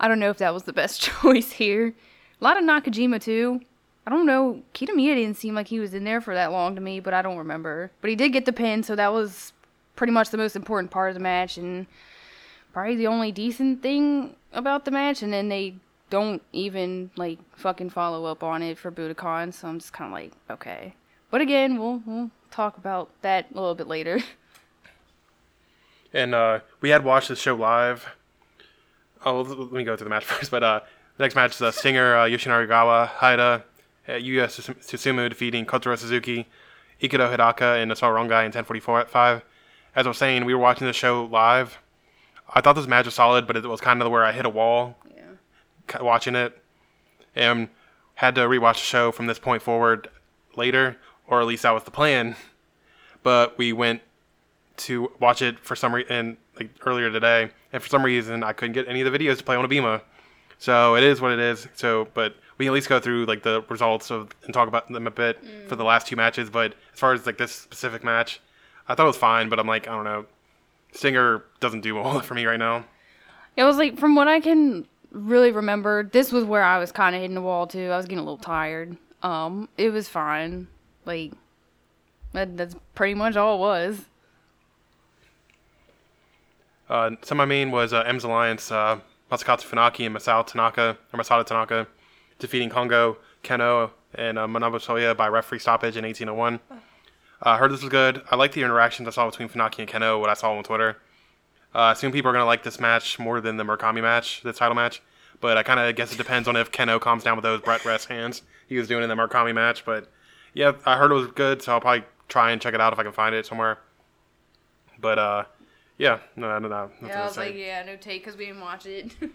I don't know if that was the best choice here. A lot of Nakajima too. I don't know. Kitamiya didn't seem like he was in there for that long to me, but I don't remember. But he did get the pin, so that was pretty much the most important part of the match, and probably the only decent thing about the match. And then they don't even like fucking follow up on it for Budokan, so I'm just kind of like, okay. But again, we'll we'll talk about that a little bit later. And uh, we had watched this show live. Oh, let me go through the match first. But uh, the next match is uh, Stinger, uh, Yoshinari Ogawa, Hayata, uh, Yuya Susumu defeating Kotaro Suzuki, Ikuto Hidaka, and Nosawa Rongai in 10:45. As I was saying, we were watching the show live. I thought this match was solid, but it was kind of where I hit a wall. Watching it, and had to rewatch the show from this point forward later, or at least that was the plan. But we went to watch it for some reason like earlier today, and for some reason I couldn't get any of the videos to play on Abema. So it is what it is. So, but we can at least go through like the results of and talk about them a bit for the last two matches. But as far as like this specific match, I thought it was fine. But I'm like I don't know, Stinger doesn't do well for me right now. It was like from what I can really remember, this was where I was kind of hitting the wall too. I was getting a little tired. Um, it was fine. Like that, that's pretty much all it was. Uh, some my main was uh, M's Alliance, uh, Masakatsu Funaki and Masao Tanaka, or Masato Tanaka, defeating Kongo, Kenoh, and uh, Manabu Soya by referee stoppage in 1801. Uh, I heard this was good. I like the interactions I saw between Funaki and Kenoh, what I saw on Twitter. Uh, I assume people are going to like this match more than the Murakami match, the title match. But I kind of guess it depends on if Kenoh calms down with those Brett rest hands he was doing in the Murakami match. But yeah, I heard it was good, so I'll probably try and check it out if I can find it somewhere. But uh, yeah, no, no, no. nothing to say. yeah, no take because we didn't watch it.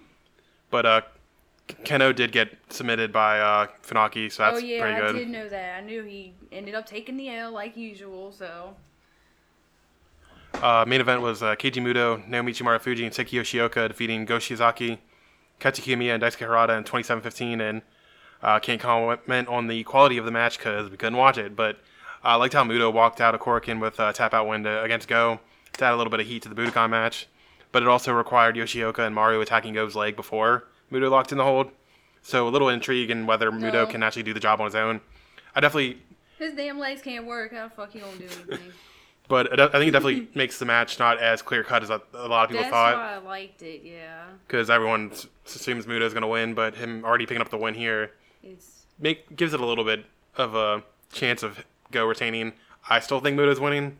But uh, Kenoh did get submitted by uh, Funaki, so that's pretty good. oh yeah, pretty I good. did know that. I knew he ended up taking the L like usual. So Uh, main event was uh, Keiji Muto, Naomichi Marufuji, and Seiki Yoshioka defeating Go Shiozaki, Katsuki Miya, and Daisuke Harada in 27-15. And uh, can't comment on the quality of the match because we couldn't watch it. But I liked how Muto walked out of Korakuen with a tap out win to, against Go to add a little bit of heat to the Budokan match. But it also required Yoshioka and Mario attacking Go's leg before Muto locked in the hold. So a little intrigue in whether Muto can actually do the job on his own. I definitely his damn legs can't work. How the fuck he gonna do anything? But it, I think it definitely makes the match not as clear cut as a, a lot of people That's thought. That's why I liked it. Yeah, Because everyone assumes assumes is going to win, but him already picking up the win here it's make gives it a little bit of a chance of Go retaining. I still think Muto's winning,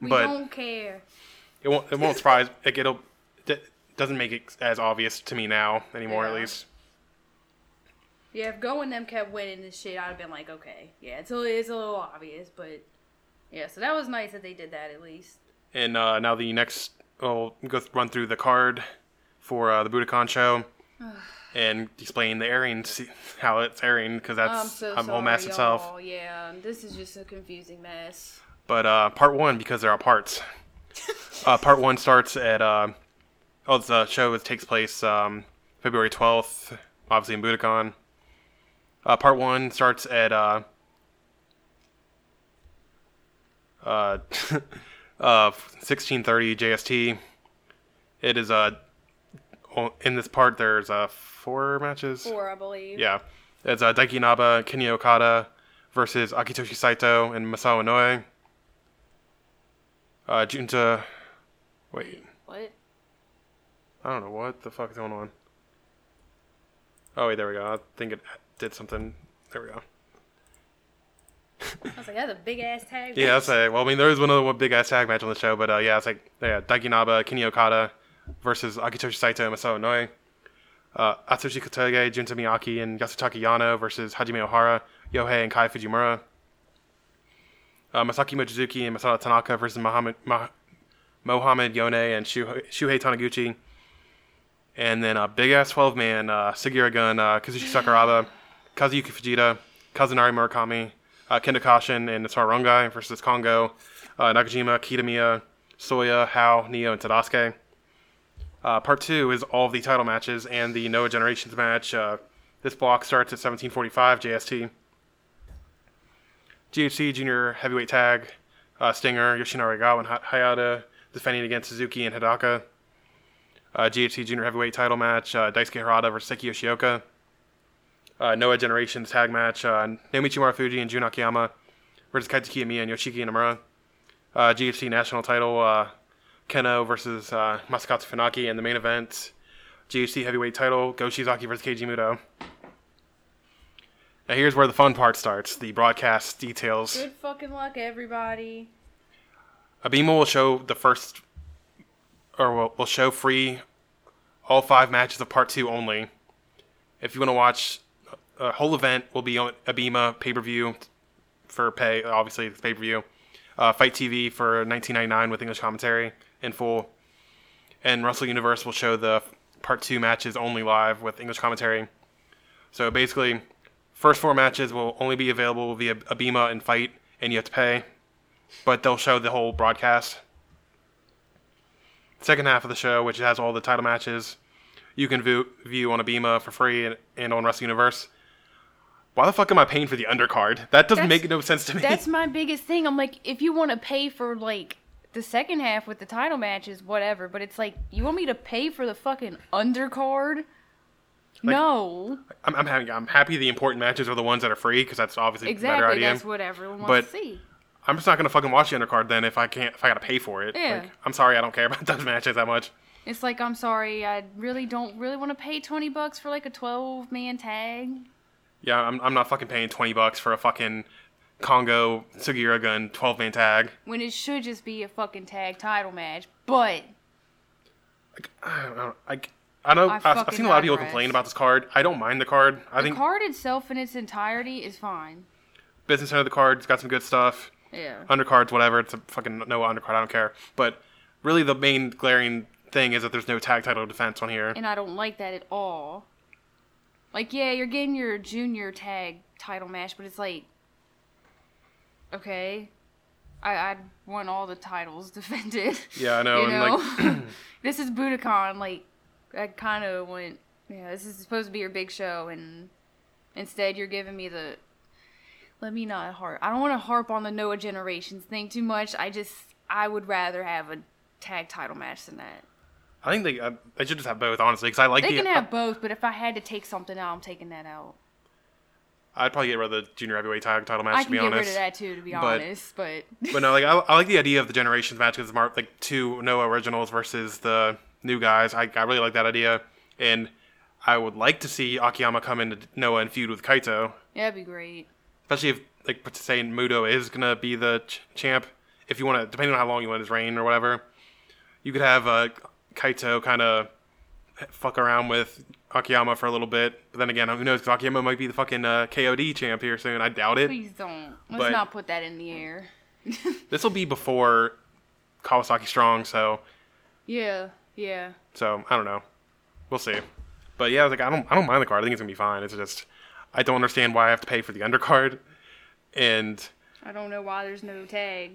we but don't care. it won't it won't surprise. Like it'll it doesn't make it as obvious to me now anymore. At least Yeah, if Go and them kept winning this shit, I'd have been like, okay, yeah, it's a, it's a little obvious, but yeah, so that was nice that they did that at least. And uh, now the next, I'll go th- run through the card for uh, the Budokan show and explain the airing, see how it's airing, because that's I'm so a whole mess itself. y'all. Yeah, this is just a confusing mess. But uh, part one, because there are parts. uh, part one starts at, uh, oh, the show takes place um, February 12th, obviously in Budokan. Uh, part one starts at uh, Uh, uh, 1630 JST. It is uh, in this part there's uh four matches. Four, I believe. Yeah, it's uh, Daiki Inaba, Kinya Okada versus Akitoshi Saito and Masao Inoue. Uh, Junta, wait, What? I don't know what the fuck is going on. Oh wait, there we go. I think it did something. There we go. I was like, that's a big ass tag. Yeah, I'll say. Well, I mean, there is one other big ass tag match on the show, but uh, yeah, it's like yeah, Daiki Inaba, Kinya Okada versus Akitoshi Saito and Masao Inoue. Uh, Atsushi Kotoge, Junta Miyaki, and Yasutaka Yano versus Hajime Ohara, Yohei, and Kai Fujimura. Uh, Masaki Mochizuki and Masato Tanaka versus Mohammed, Mah- Mohamed Yone and Shuhei, Shuhei Taniguchi. And then a uh, big ass 12 man, uh, Sugiura Gun, uh, Kazushi Sakuraba, Kazuyuki Fujita, Kazunari Murakami, uh, Kendo Kashin, and Rongai versus Kongo, uh, Nakajima, Kitamiya, Soya, Hao, Nioh, and Tadasuke. Uh, part two is all of the title matches and the Noah Generations match. Uh, this block starts at 1745 JST. GHC Junior Heavyweight Tag, uh, Stinger, Yoshinari Ogawa, and Hay- Hayata defending against Suzuki and Hidaka. Uh, GHC Junior Heavyweight Title match, Daisuke Harada versus Seiki Yoshioka. Uh, Noah Generations Tag match, uh, Naomichi Marufuji and Jun Akiyama versus Kaito Kiyomiya and Yoshiki Inamura. Uh, GHC National Title, uh, Kenoh versus uh, Masakatsu Funaki, and the main event, GHC Heavyweight Title, Go Shiozaki versus Keiji Muto. Now here's where the fun part starts: the broadcast details. Good fucking luck, everybody. Abema will show the first, or will, will show free all five matches of part two only. If you want to watch a whole event, will be on Abema pay per view for pay. Obviously, it's pay per view. Uh, FITE TV for 19.99 with English commentary in full, and Wrestle Universe will show the part two matches only live with English commentary. So basically, first four matches will only be available via Abema and FITE, and you have to pay but they'll show the whole broadcast. Second half of the show, which has all the title matches, you can view, view on Abema for free and, and on Wrestle Universe. Why the fuck am I paying for the undercard? That doesn't That's- make no sense to me. That's my biggest thing. I'm like, if you want to pay for like the second half with the title matches, whatever. But it's like, you want me to pay for the fucking undercard? no, I'm, I'm happy. I'm happy the important matches are the ones that are free because that's obviously better exactly. idea. That's what everyone wants But- to see. I'm just not gonna fucking watch the undercard then if I can't if I gotta pay for it. Yeah. Like, I'm sorry, I don't care about those matches that much. It's like, I'm sorry, I really don't really want to pay 20 bucks for like a 12 man tag. Yeah, I'm, I'm not fucking paying 20 bucks for a fucking Kongo Sugiura gun 12 man tag. When it should just be a fucking tag title match. But Like, I don't know. Like, I know I I've, I've seen a lot of people complain about this card. I don't mind the card. I the think card itself in its entirety is fine. business end of the card, it's got some good stuff. Yeah. Undercards, whatever. It's a fucking no undercard. I don't care. But really, the main glaring thing is that there's no tag title defense on here. and I don't like that at all. Like, yeah, you're getting your junior tag title match, but it's like, okay, I I want all the titles defended. Yeah, I know. you know, like, this is Budokan. Like, I kind of went, yeah, this is supposed to be your big show, and instead you're giving me the. Let me not harp. I don't want to harp on the Noah Generations thing too much. I just, I would rather have a tag title match than that. I think they uh, they should just have both, honestly, because I like They the. can have both, but if I had to take something out, I'm taking that out. I'd probably get rid of the junior heavyweight title match I to be get rid of that too, to be But- honest. But But no, like I, I like the idea of the generations match because it's like two Noah originals versus the new guys. I, I really like that idea, and I would like to see Akiyama come into Noah and feud with Kaito, yeah, that'd be great. especially if like to say Muto is gonna be the ch- champ. If you want to, depending on how long you want his reign or whatever, you could have uh, Kaito kind of fuck around with Akiyama for a little bit. But then again, who knows? 'cause Akiyama might be the fucking uh, KOD champ here soon. I doubt it. Please don't. Let's But- not put that in the air. This will be before Kawasaki Strong, so yeah, yeah. So I don't know. We'll see. But yeah, like I don't I don't mind the card. I think it's gonna be fine. It's just I don't understand why I have to pay for the undercard. And I don't know why there's no tag.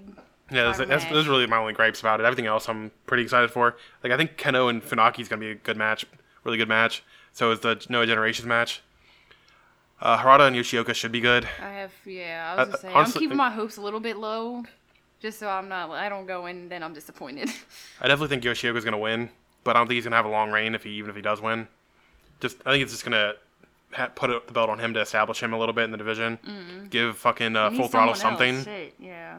Yeah, that's, that's, those are really my only gripes about it. Everything else I'm pretty excited for. Like I think Kenoh and Funaki is gonna be a good match, really good match. So is the Noah Generations match. Uh, Harada and Yoshioka should be good. I have, yeah. I was Uh, just saying, honestly- I'm keeping my hopes a little bit low, Just so I'm not, I don't go in and then I'm disappointed. I definitely think Yoshioka's gonna win, but I don't think he's gonna have a long reign if he even if he does win. Just I think it's just gonna ha- put the belt on him to establish him a little bit in the division. Give fucking uh, full throttle someone else, something. Shit, yeah.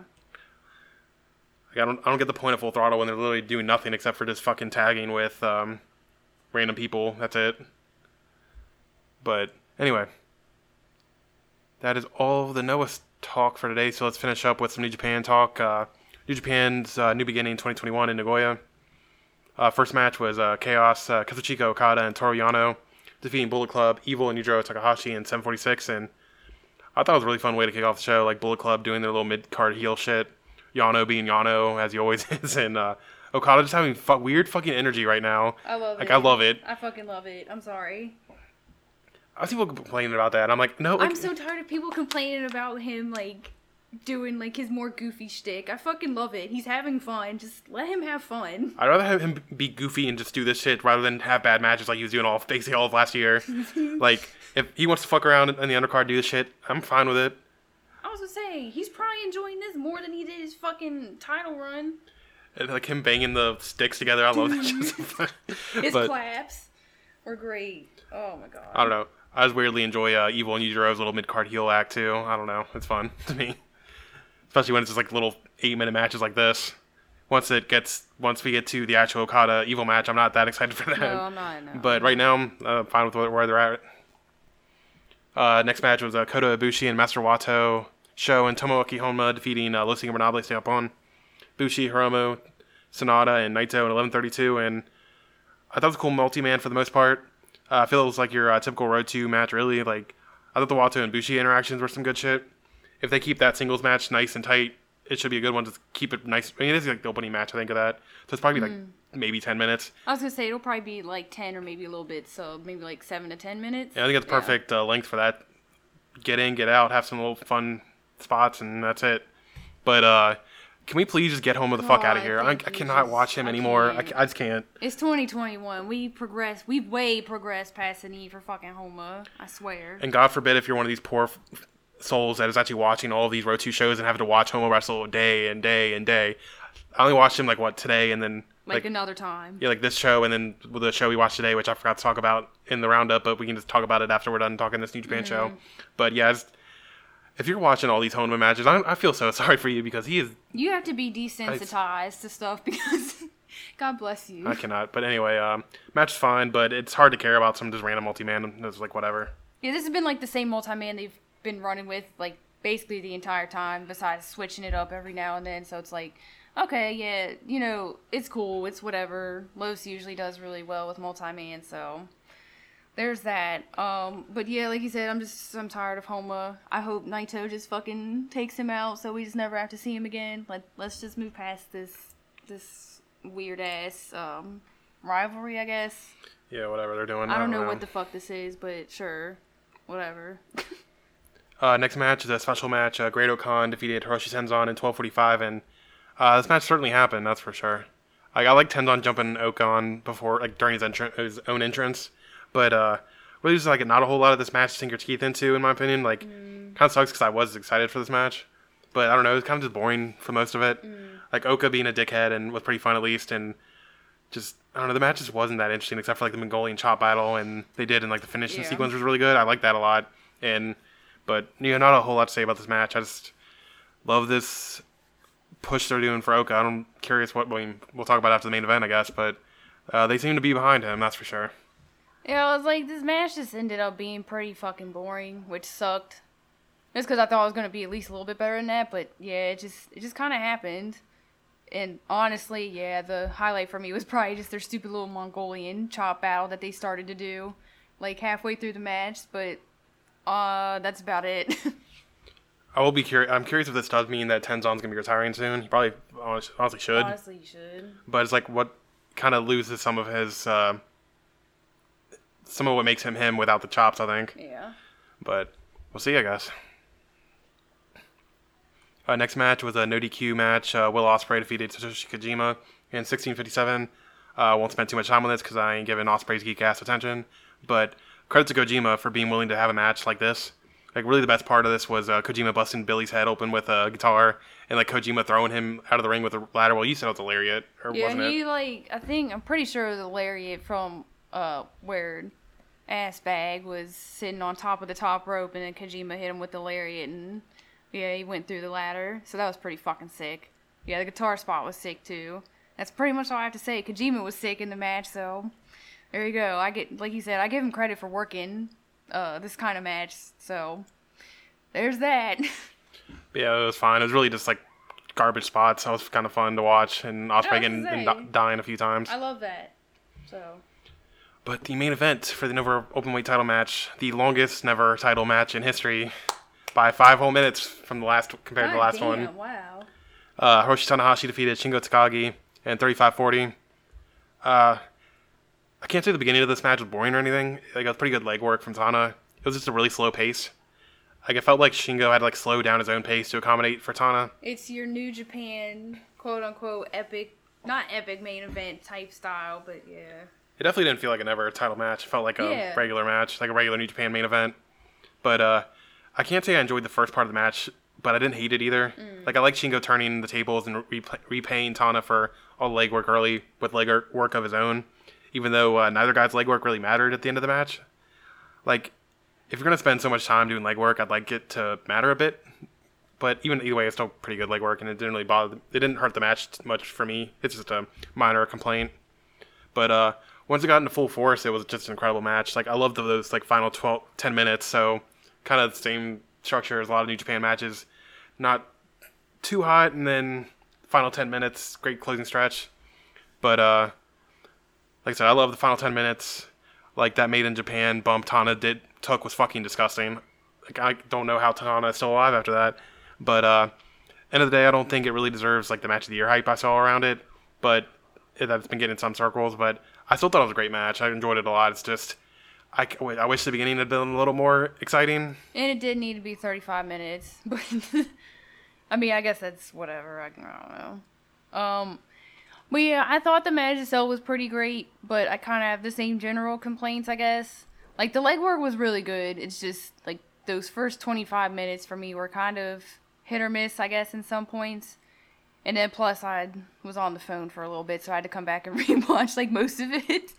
Like, I don't I don't get the point of full throttle when they're literally doing nothing except for just fucking tagging with um, random people. That's it. But anyway, that is all of the Noah talk for today. So let's finish up with some New Japan talk. Uh, New Japan's uh, New Beginning 2021 in Nagoya. Uh, first match was uh, Chaos, uh, Kazuchika Okada, and Toru Yano defeating Bullet Club, Evil, and Yujiro Takahashi in 746. And I thought it was a really fun way to kick off the show, like Bullet Club doing their little mid card heel shit, Yano being Yano as he always is, and uh, Okada just having fu- weird fucking energy right now. I love like it. I love it. I fucking love it. I'm sorry. I see people complaining about that. I'm like, no, like, I'm so tired of people complaining about him like doing like his more goofy shtick. I fucking love it. He's having fun. Just let him have fun. I'd rather have him be goofy and just do this shit rather than have bad matches like he was doing all basically all of last year. like if he wants to fuck around in the undercard, do this shit, I'm fine with it. I was gonna he's probably enjoying this more than he did his fucking title run. And, like him banging the sticks together, I love that shit. His but claps were great. Oh my god. I don't know. I just weirdly enjoy uh, Evil and Yujiro's little mid card heel act too. I don't know. It's fun to me, especially when it's just like little eight minute matches like this. Once it gets, once we get to the actual Okada Evil match, I'm not that excited for that. No, I'm not. No. But right now, I'm uh, fine with where where they're at. Uh, next match was uh, Kota Ibushi and Master Wato Show and Tomoaki Honma defeating uh, Los Ingobernables de Japón, Bushi, Hiromu, Sanada, and Naito in 11:32. And I thought it was a cool multi-man for the most part. Uh, I feel it was like your uh, typical Road 2 match, really. Like I thought the Wato and Bushi interactions were some good shit. If they keep that singles match nice and tight, it should be a good one. Just keep it nice. I mean, it is like the opening match, I think of that. So it's probably like maybe 10 minutes. I was gonna say it'll probably be like ten or maybe a little bit, so maybe like seven to ten minutes. Yeah, I think it's perfect uh, length for that. Get in, get out, have some little fun spots, and that's it. But uh, can we please just get Homo the fuck out of here? I, I cannot just- watch him I anymore. I. I just can't. It's 2021. We progressed. We've way progressed past the need for fucking Honma. I swear. And God forbid if you're one of these poor f- souls that is actually watching all of these Road 2 shows and having to watch Homo wrestle day and day and day. I only watched him like what today and then Like, like, another time. yeah like this show and then the show we watched today, which I forgot to talk about in the roundup, but we can just talk about it after we're done talking this New Japan show. Mm-hmm. But yeah, it's, if you're watching all these Honma matches, I, I feel so sorry for you because he is You have to be desensitized to stuff because God bless you. I cannot. But anyway, um, match is fine, but it's hard to care about some just random multi man. It's like whatever. Yeah, this has been like the same multi-man they've been running with like basically the entire time, besides switching it up every now and then. So it's like, okay, yeah, you know, it's cool, it's whatever. Los usually does really well with multi-man, so there's that. Um, but yeah, like you said, I'm just I'm tired of Honma. I hope Naito just fucking takes him out, so we just never have to see him again. Let Let's just move past this this weird ass um rivalry, I guess. Yeah, whatever they're doing. I don't know what the fuck this is, but sure, whatever. Uh, next match is a special match. Uh, Great-O-Khan defeated Hiroshi Tenzan in 12:45, and uh, this match certainly happened. That's for sure. Like I like Tenzan jumping O-Khan before, like during his his own entrance, but uh, really just like not a whole lot of this match to sink your teeth into, in my opinion. Like, kind of sucks because I was excited for this match, but I don't know, it was kind of just boring for most of it. Like Oka being a dickhead and was pretty fun at least, and just I don't know, the match just wasn't that interesting except for like the Mongolian chop battle and they did and like the finishing Yeah. sequence was really good. I like that a lot. And but you know, not a whole lot to say about this match. I just love this push they're doing for Oka. I'm curious what mean, we'll talk about after the main event, I guess, but uh, they seem to be behind him, that's for sure. Yeah, I was like, this match just ended up being pretty fucking boring, which sucked. Just because I thought it was gonna be at least a little bit better than that, but yeah, it just it just kind of happened. And honestly, yeah, the highlight for me was probably just their stupid little Mongolian chop battle that they started to do, like halfway through the match. But uh, that's about it. I will be curious. I'm curious if this does mean that Tenzan's gonna be retiring soon. He probably honestly should, honestly, should. but it's like what kind of loses some of his, uh, some of what makes him him without the chops. I think. Yeah. but we'll see, I guess. Uh, next match was a no DQ match. Uh, Will Ospreay defeated Satoshi Kojima in 1657. Uh, won't spend too much time on this because I ain't giving Ospreay's geek ass attention. But credit to Kojima for being willing to have a match like this Like really, the best part of this was uh, Kojima busting Billy's head open with a guitar, and like Kojima throwing him out of the ring with a ladder. Well, you said it was a lariat, or Yeah, wasn't he it? like I think I'm pretty sure it was a lariat from uh where ass bag was sitting on top of the top rope and then Kojima hit him with the lariat and yeah, he went through the ladder. So that was pretty fucking sick. Yeah, the guitar spot was sick too. That's pretty much all I have to say. Kojima was sick in the match, so there you go. I get like you said, I give him credit for working uh this kind of match. So there's that. Yeah, it was fine. It was really just like garbage spots. That was kind of fun to watch, and Ospreay getting and dying a few times. I love that. So But the main event for the NEVER Openweight title match, the longest never title match in history, by five whole minutes from the last compared to the last one. Wow. Uh, Hiroshi Tanahashi defeated Shingo Takagi in 35-40. Uh, I can't say the beginning of this match was boring or anything. Like, it was pretty good leg work from Tana. It was just a really slow pace. Like, it felt like Shingo had to, like, slow down his own pace to accommodate for Tana. It's your New Japan quote unquote epic, not epic main event type style, but yeah. It definitely didn't feel like a never title match. It felt like a Yeah. regular match, like a regular New Japan main event. But uh, I can't say I enjoyed the first part of the match, but I didn't hate it either. Like I like Shingo turning the tables and re- repaying Tana for all the legwork early with leg work of his own, even though uh, neither guy's legwork really mattered at the end of the match. Like, if you're gonna spend so much time doing legwork, I'd like it to matter a bit. But even either way, it's still pretty good legwork, and it didn't really bother. It didn't hurt the match much for me. It's just a minor complaint. But uh, once it got into full force, it was just an incredible match. Like I loved those like final 12, 10 minutes. So kind of the same structure as a lot of New Japan matches. Not too hot, and then final ten minutes, great closing stretch. But uh, like I said, I love the final ten minutes. Like that Made in Japan bump Tana did took was fucking disgusting. Like I don't know how Tana is still alive after that. But uh, end of the day, I don't think it really deserves like the match of the year hype I saw around it. But it, that's been getting in some circles. But I still thought it was a great match. I enjoyed it a lot. It's just I, I wish the beginning had been a little more exciting. And it did need to be 35 minutes, but I mean, I guess that's whatever. I, I don't know. Um, but yeah, I thought the match itself was pretty great, but I kind of have the same general complaints, I guess. Like the legwork was really good. It's just like those first 25 minutes for me were kind of hit or miss, I guess, in some points. And then plus I was on the phone for a little bit, so I had to come back and rewatch like most of it.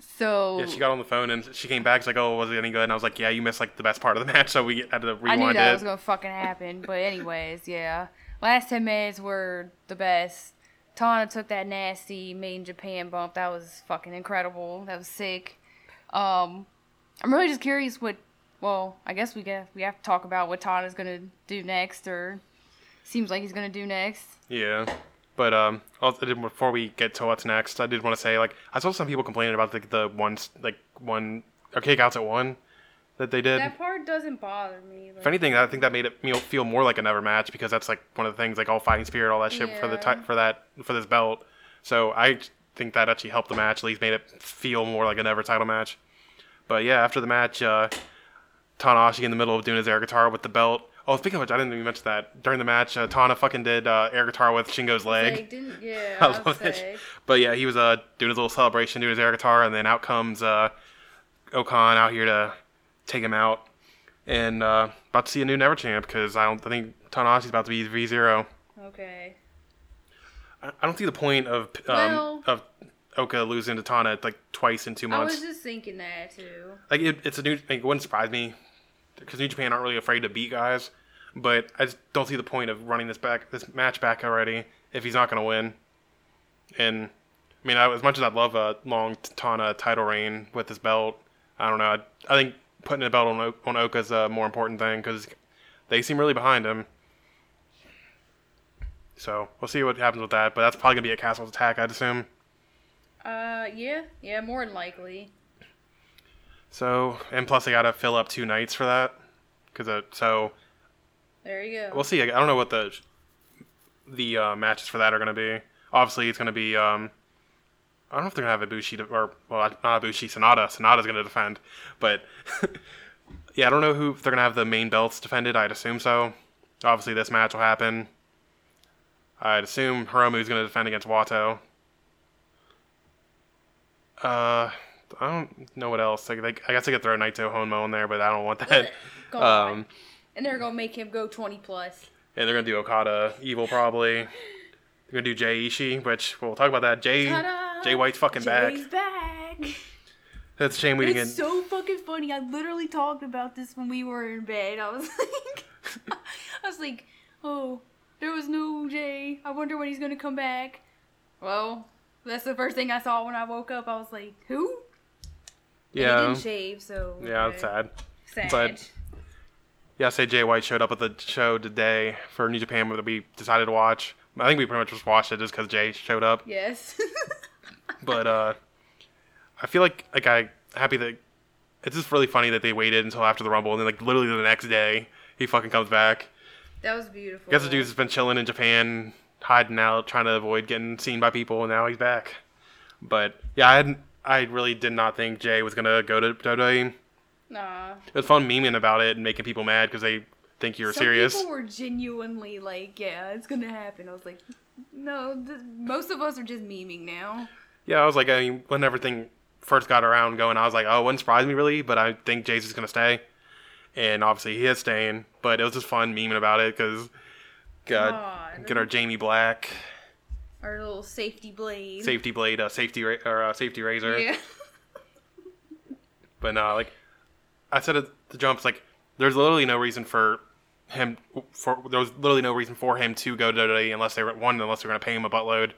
So Yeah, she got on the phone and she came back. She's like, "Oh, was it any good?" And I was like, "Yeah, you missed like the best part of the match, so we had to I knew rewind that it." was gonna fucking happen. But anyways, yeah. Last ten minutes were the best. Tana took that nasty made in Japan bump. That was fucking incredible. That was sick. Um, I'm really just curious what. Well, I guess we get we have to talk about what Tana's gonna do next, or seems like he's gonna do next. Yeah, but um, also, before we get to what's next, I did want to say like I saw some people complaining about the the one s- like one or kickouts at one that they did. That part doesn't bother me. If anything, I think that made it me feel more like a never match because that's like one of the things like all fighting spirit, all that shit for the ti- for that for this belt. So I think that actually helped the match. At least made it feel more like a never title match. But yeah, after the match, uh, Tanahashi in the middle of doing his air guitar with the belt. Oh, speaking of which, I didn't even mention that during the match. Uh, Tana fucking did uh, air guitar with Shingo's leg. didn't yeah. I love. But yeah, he was uh, doing his little celebration, doing his air guitar, and then out comes uh, O-Khan out here to take him out. And uh, about to see a new Never Champ because I don't I think Tanahashi's about to be V zero. Okay. I I don't see the point of um, Well- of Oka losing to Tana like twice in two months. I was just thinking that too. like it, it's a new. Like, it wouldn't surprise me because New Japan aren't really afraid to beat guys. But I just don't see the point of running this back, this match back already if he's not going to win. And I mean, I, as much as I'd love a long Tana title reign with his belt, I don't know. I, I think putting a belt on on Oka is a more important thing because they seem really behind him. So we'll see what happens with that. But that's probably gonna be a Castle's attack, I'd assume. Uh, yeah, yeah, more than likely. So and plus they gotta fill up two nights for that. Cause uh, so There you go. We'll see. I don't know what the the uh, matches for that are going to be. Obviously, it's going to be. Um, I don't know if they're going to have Ibushi to, or well, not Ibushi. Sanada. Sanada's going to defend, but yeah, I don't know who if they're going to have the main belts defended. I'd assume so. Obviously, this match will happen. I'd assume Hiromu's going to defend against Wato. Uh, I don't know what else. Like, I guess I could throw Naito Honma in there, but I don't want that. Um, And they're gonna make him go twenty plus. and they're gonna do Okada Evil probably. They're gonna do Jay Ishii, which we'll talk about that. Jay Ta-da! Jay White's fucking Jay's back. back. That's a shame we didn't It's get. so fucking funny. I literally talked about this when we were in bed. I was like, I was like, oh, there was no Jay. I wonder when he's gonna come back. Well, that's the first thing I saw when I woke up. I was like, who? And he yeah, didn't shave, so yeah, okay. it's sad. Sad. but- Yeah, say Jay White showed up at the show today for New Japan that we decided to watch. I think we pretty much just watched it just because Jay showed up. yes. But uh, I feel like like I happy that it's just really funny that they waited until after the Rumble and then like literally the next day he fucking comes back. that was beautiful. I guess the dude's been chilling in Japan, hiding out, trying to avoid getting seen by people, and now he's back. But yeah, I hadn't, I really did not think Jay was gonna go to WWE. Nah. It was fun memeing about it and making people mad because they think you're Some serious. people were genuinely like, yeah, it's gonna happen. I was like, no, th- most of us are just memeing now. Yeah, I was like, I mean, when everything first got around going, I was like, oh, it wouldn't surprise me really, but I think Jay's just gonna stay, and obviously he is staying. But it was just fun memeing about it because, God, God. get our Jamie Black Our little safety blade. safety blade, uh, safety ra- or uh, safety razor. Yeah. But no, like I said at the jumps, like there's literally no reason for him for there was literally no reason for him to go to WWE unless they were one unless they're gonna pay him a buttload.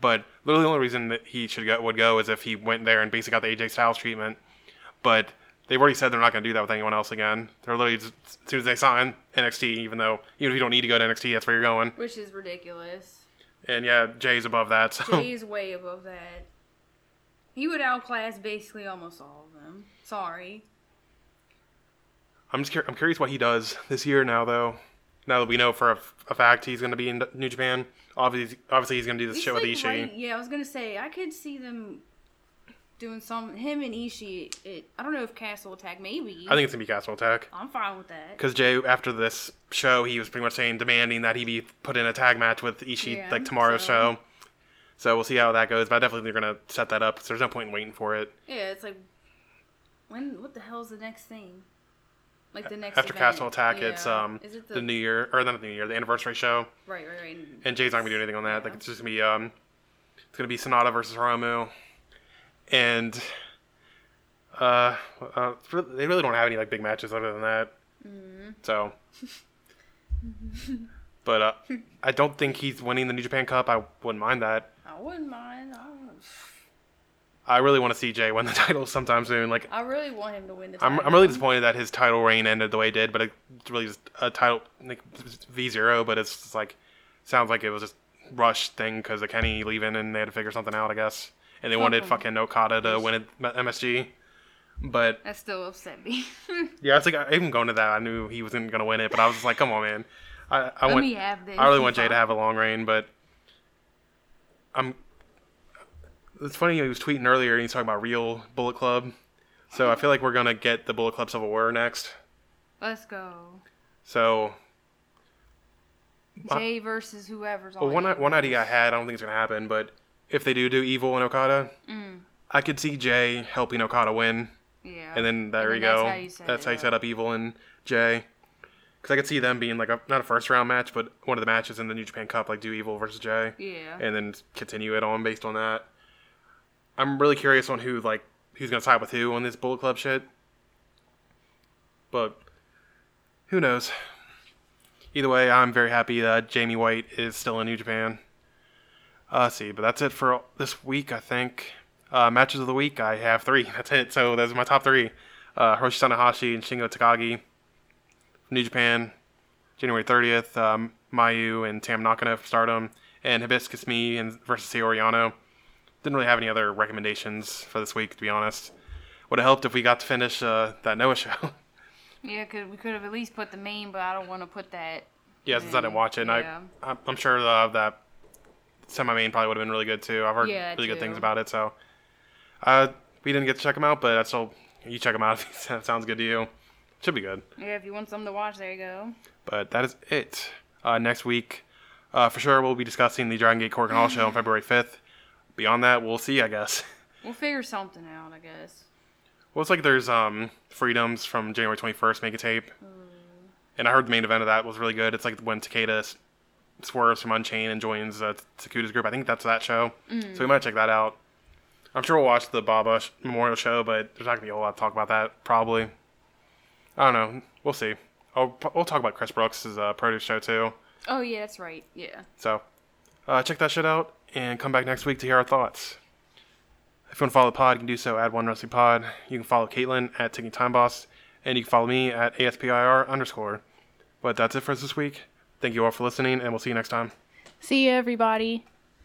But literally the only reason that he should go would go is if he went there and basically got the AJ Styles treatment. But they've already said they're not gonna do that with anyone else again. They're literally just, as soon as they sign NXT, even though even if you don't need to go to NXT, that's where you're going. Which is ridiculous. And yeah, Jay's above that. So Jay is way above that. He would outclass basically almost all of them. Sorry. I'm just cur- I'm curious what he does this year now though. Now that we know for a, a fact he's going to be in New Japan, obviously obviously he's going to do this He's shit like with Ishii. right- yeah, I was gonna say I could see them doing some him and Ishii. It, I don't know if Castle Attack maybe. I think it's going to be Castle Attack I'm fine with that. because Jay after this show he was pretty much saying demanding that he be put in a tag match with Ishii Yeah, like tomorrow's so- show. So we'll see how that goes, but I definitely think they're going to set that up. 'cause there's no point in waiting for it. Yeah, it's like when what the hell's the next thing? Like the next After event. Castle Attack, it's um it the, New Year or not the New Year, the anniversary show, right, right, right. and Jay's not be doing anything on that. Like it's just going to be um it's to be Sanada versus Hiromu, and uh, uh they really don't have any like big matches other than that. Mm-hmm. So, but uh, I don't think he's winning the New Japan Cup. I wouldn't mind that. I wouldn't mind. I, don't- I really want to see Jay win the title sometime soon. Like I really want him to win the title. I'm. I'm really disappointed that his title reign ended the way it did, but it's really just a title like V zero. But it's just like sounds like it was just rush thing because of Kenny leaving and they had to figure something out, I guess. And they wanted Fuck 'em. fucking Okada to win it, MSG. But That still upset me. yeah, it's like I, even going to that, I knew he wasn't gonna win it, but I was just like, come on, man. I, I Let want, me have this. I really want Jay to have a long reign, but I'm. It's funny he was tweeting earlier and he's talking about real Bullet Club, so I feel like we're gonna get the Bullet Club Civil War next. Let's go. So Jay versus whoever's well, on. one one idea I had, I don't think it's gonna happen, but if they do do Evil and Okada, Mm. I could see Jay helping Okada win, Yeah. and then there And then go. That's how you set, That's how you set up Evil and Jay. Because I could see them being like a, not a first round match, but one of the matches in the New Japan Cup, like do Evil versus Jay. Yeah. and then continue it on based on that. I'm really curious on who like who's gonna side with who on this Bullet Club shit. But who knows? Either way, I'm very happy that Jamie White is still in New Japan. Uh, let's see, but that's it for this week, I think. Uh, matches of the week, I have three. That's it. So those are my top three: uh, Hiroshi Tanahashi and Shingo Takagi. New Japan, January 30th, um, Mayu and Tam Nakano for Stardom, and Hibiscus Mii and versus Oriana. Didn't really have any other recommendations for this week, to be honest. Would have helped if we got to finish uh, that Noah show. Yeah, cause we could have at least put the main, but I don't want to put that. yeah, since I didn't watch it, and Yeah. I, I'm- sure uh, that semi-main probably would have been really good too. I've heard Yeah, really good things about it, so uh, we didn't get to check them out, but I still you check them out if that sounds good to you. Should be good. Yeah, if you want something to watch, there you go. But that is it. Uh, next week, uh, for sure, we'll be discussing the Dragon Gate Korakuen Hall show on February 5th. Beyond that, we'll see, I guess. We'll figure something out, I guess. Well, it's like there's um freedoms from January 21st, make a tape. And I heard the main event of that was really good. It's like when Takeda swerves from Unchained and joins uh, Takuta's group. I think that's that show. So we might check that out. I'm sure we'll watch the Baba Memorial show, but there's not gonna be a whole lot to talk about that. Probably. I don't know. We'll see. Oh, we'll talk about Chris Brooks' uh, produce show too. Oh yeah, that's right. Yeah. So, uh, check that shit out and come back next week to hear our thoughts. If you want to follow the pod, you can do so at One Wrestling Pod. You can follow Caitlin at Taking Time Boss, and you can follow me at ASPIR underscore. But that's it for us this week. Thank you all for listening, and we'll see you next time. See you, everybody.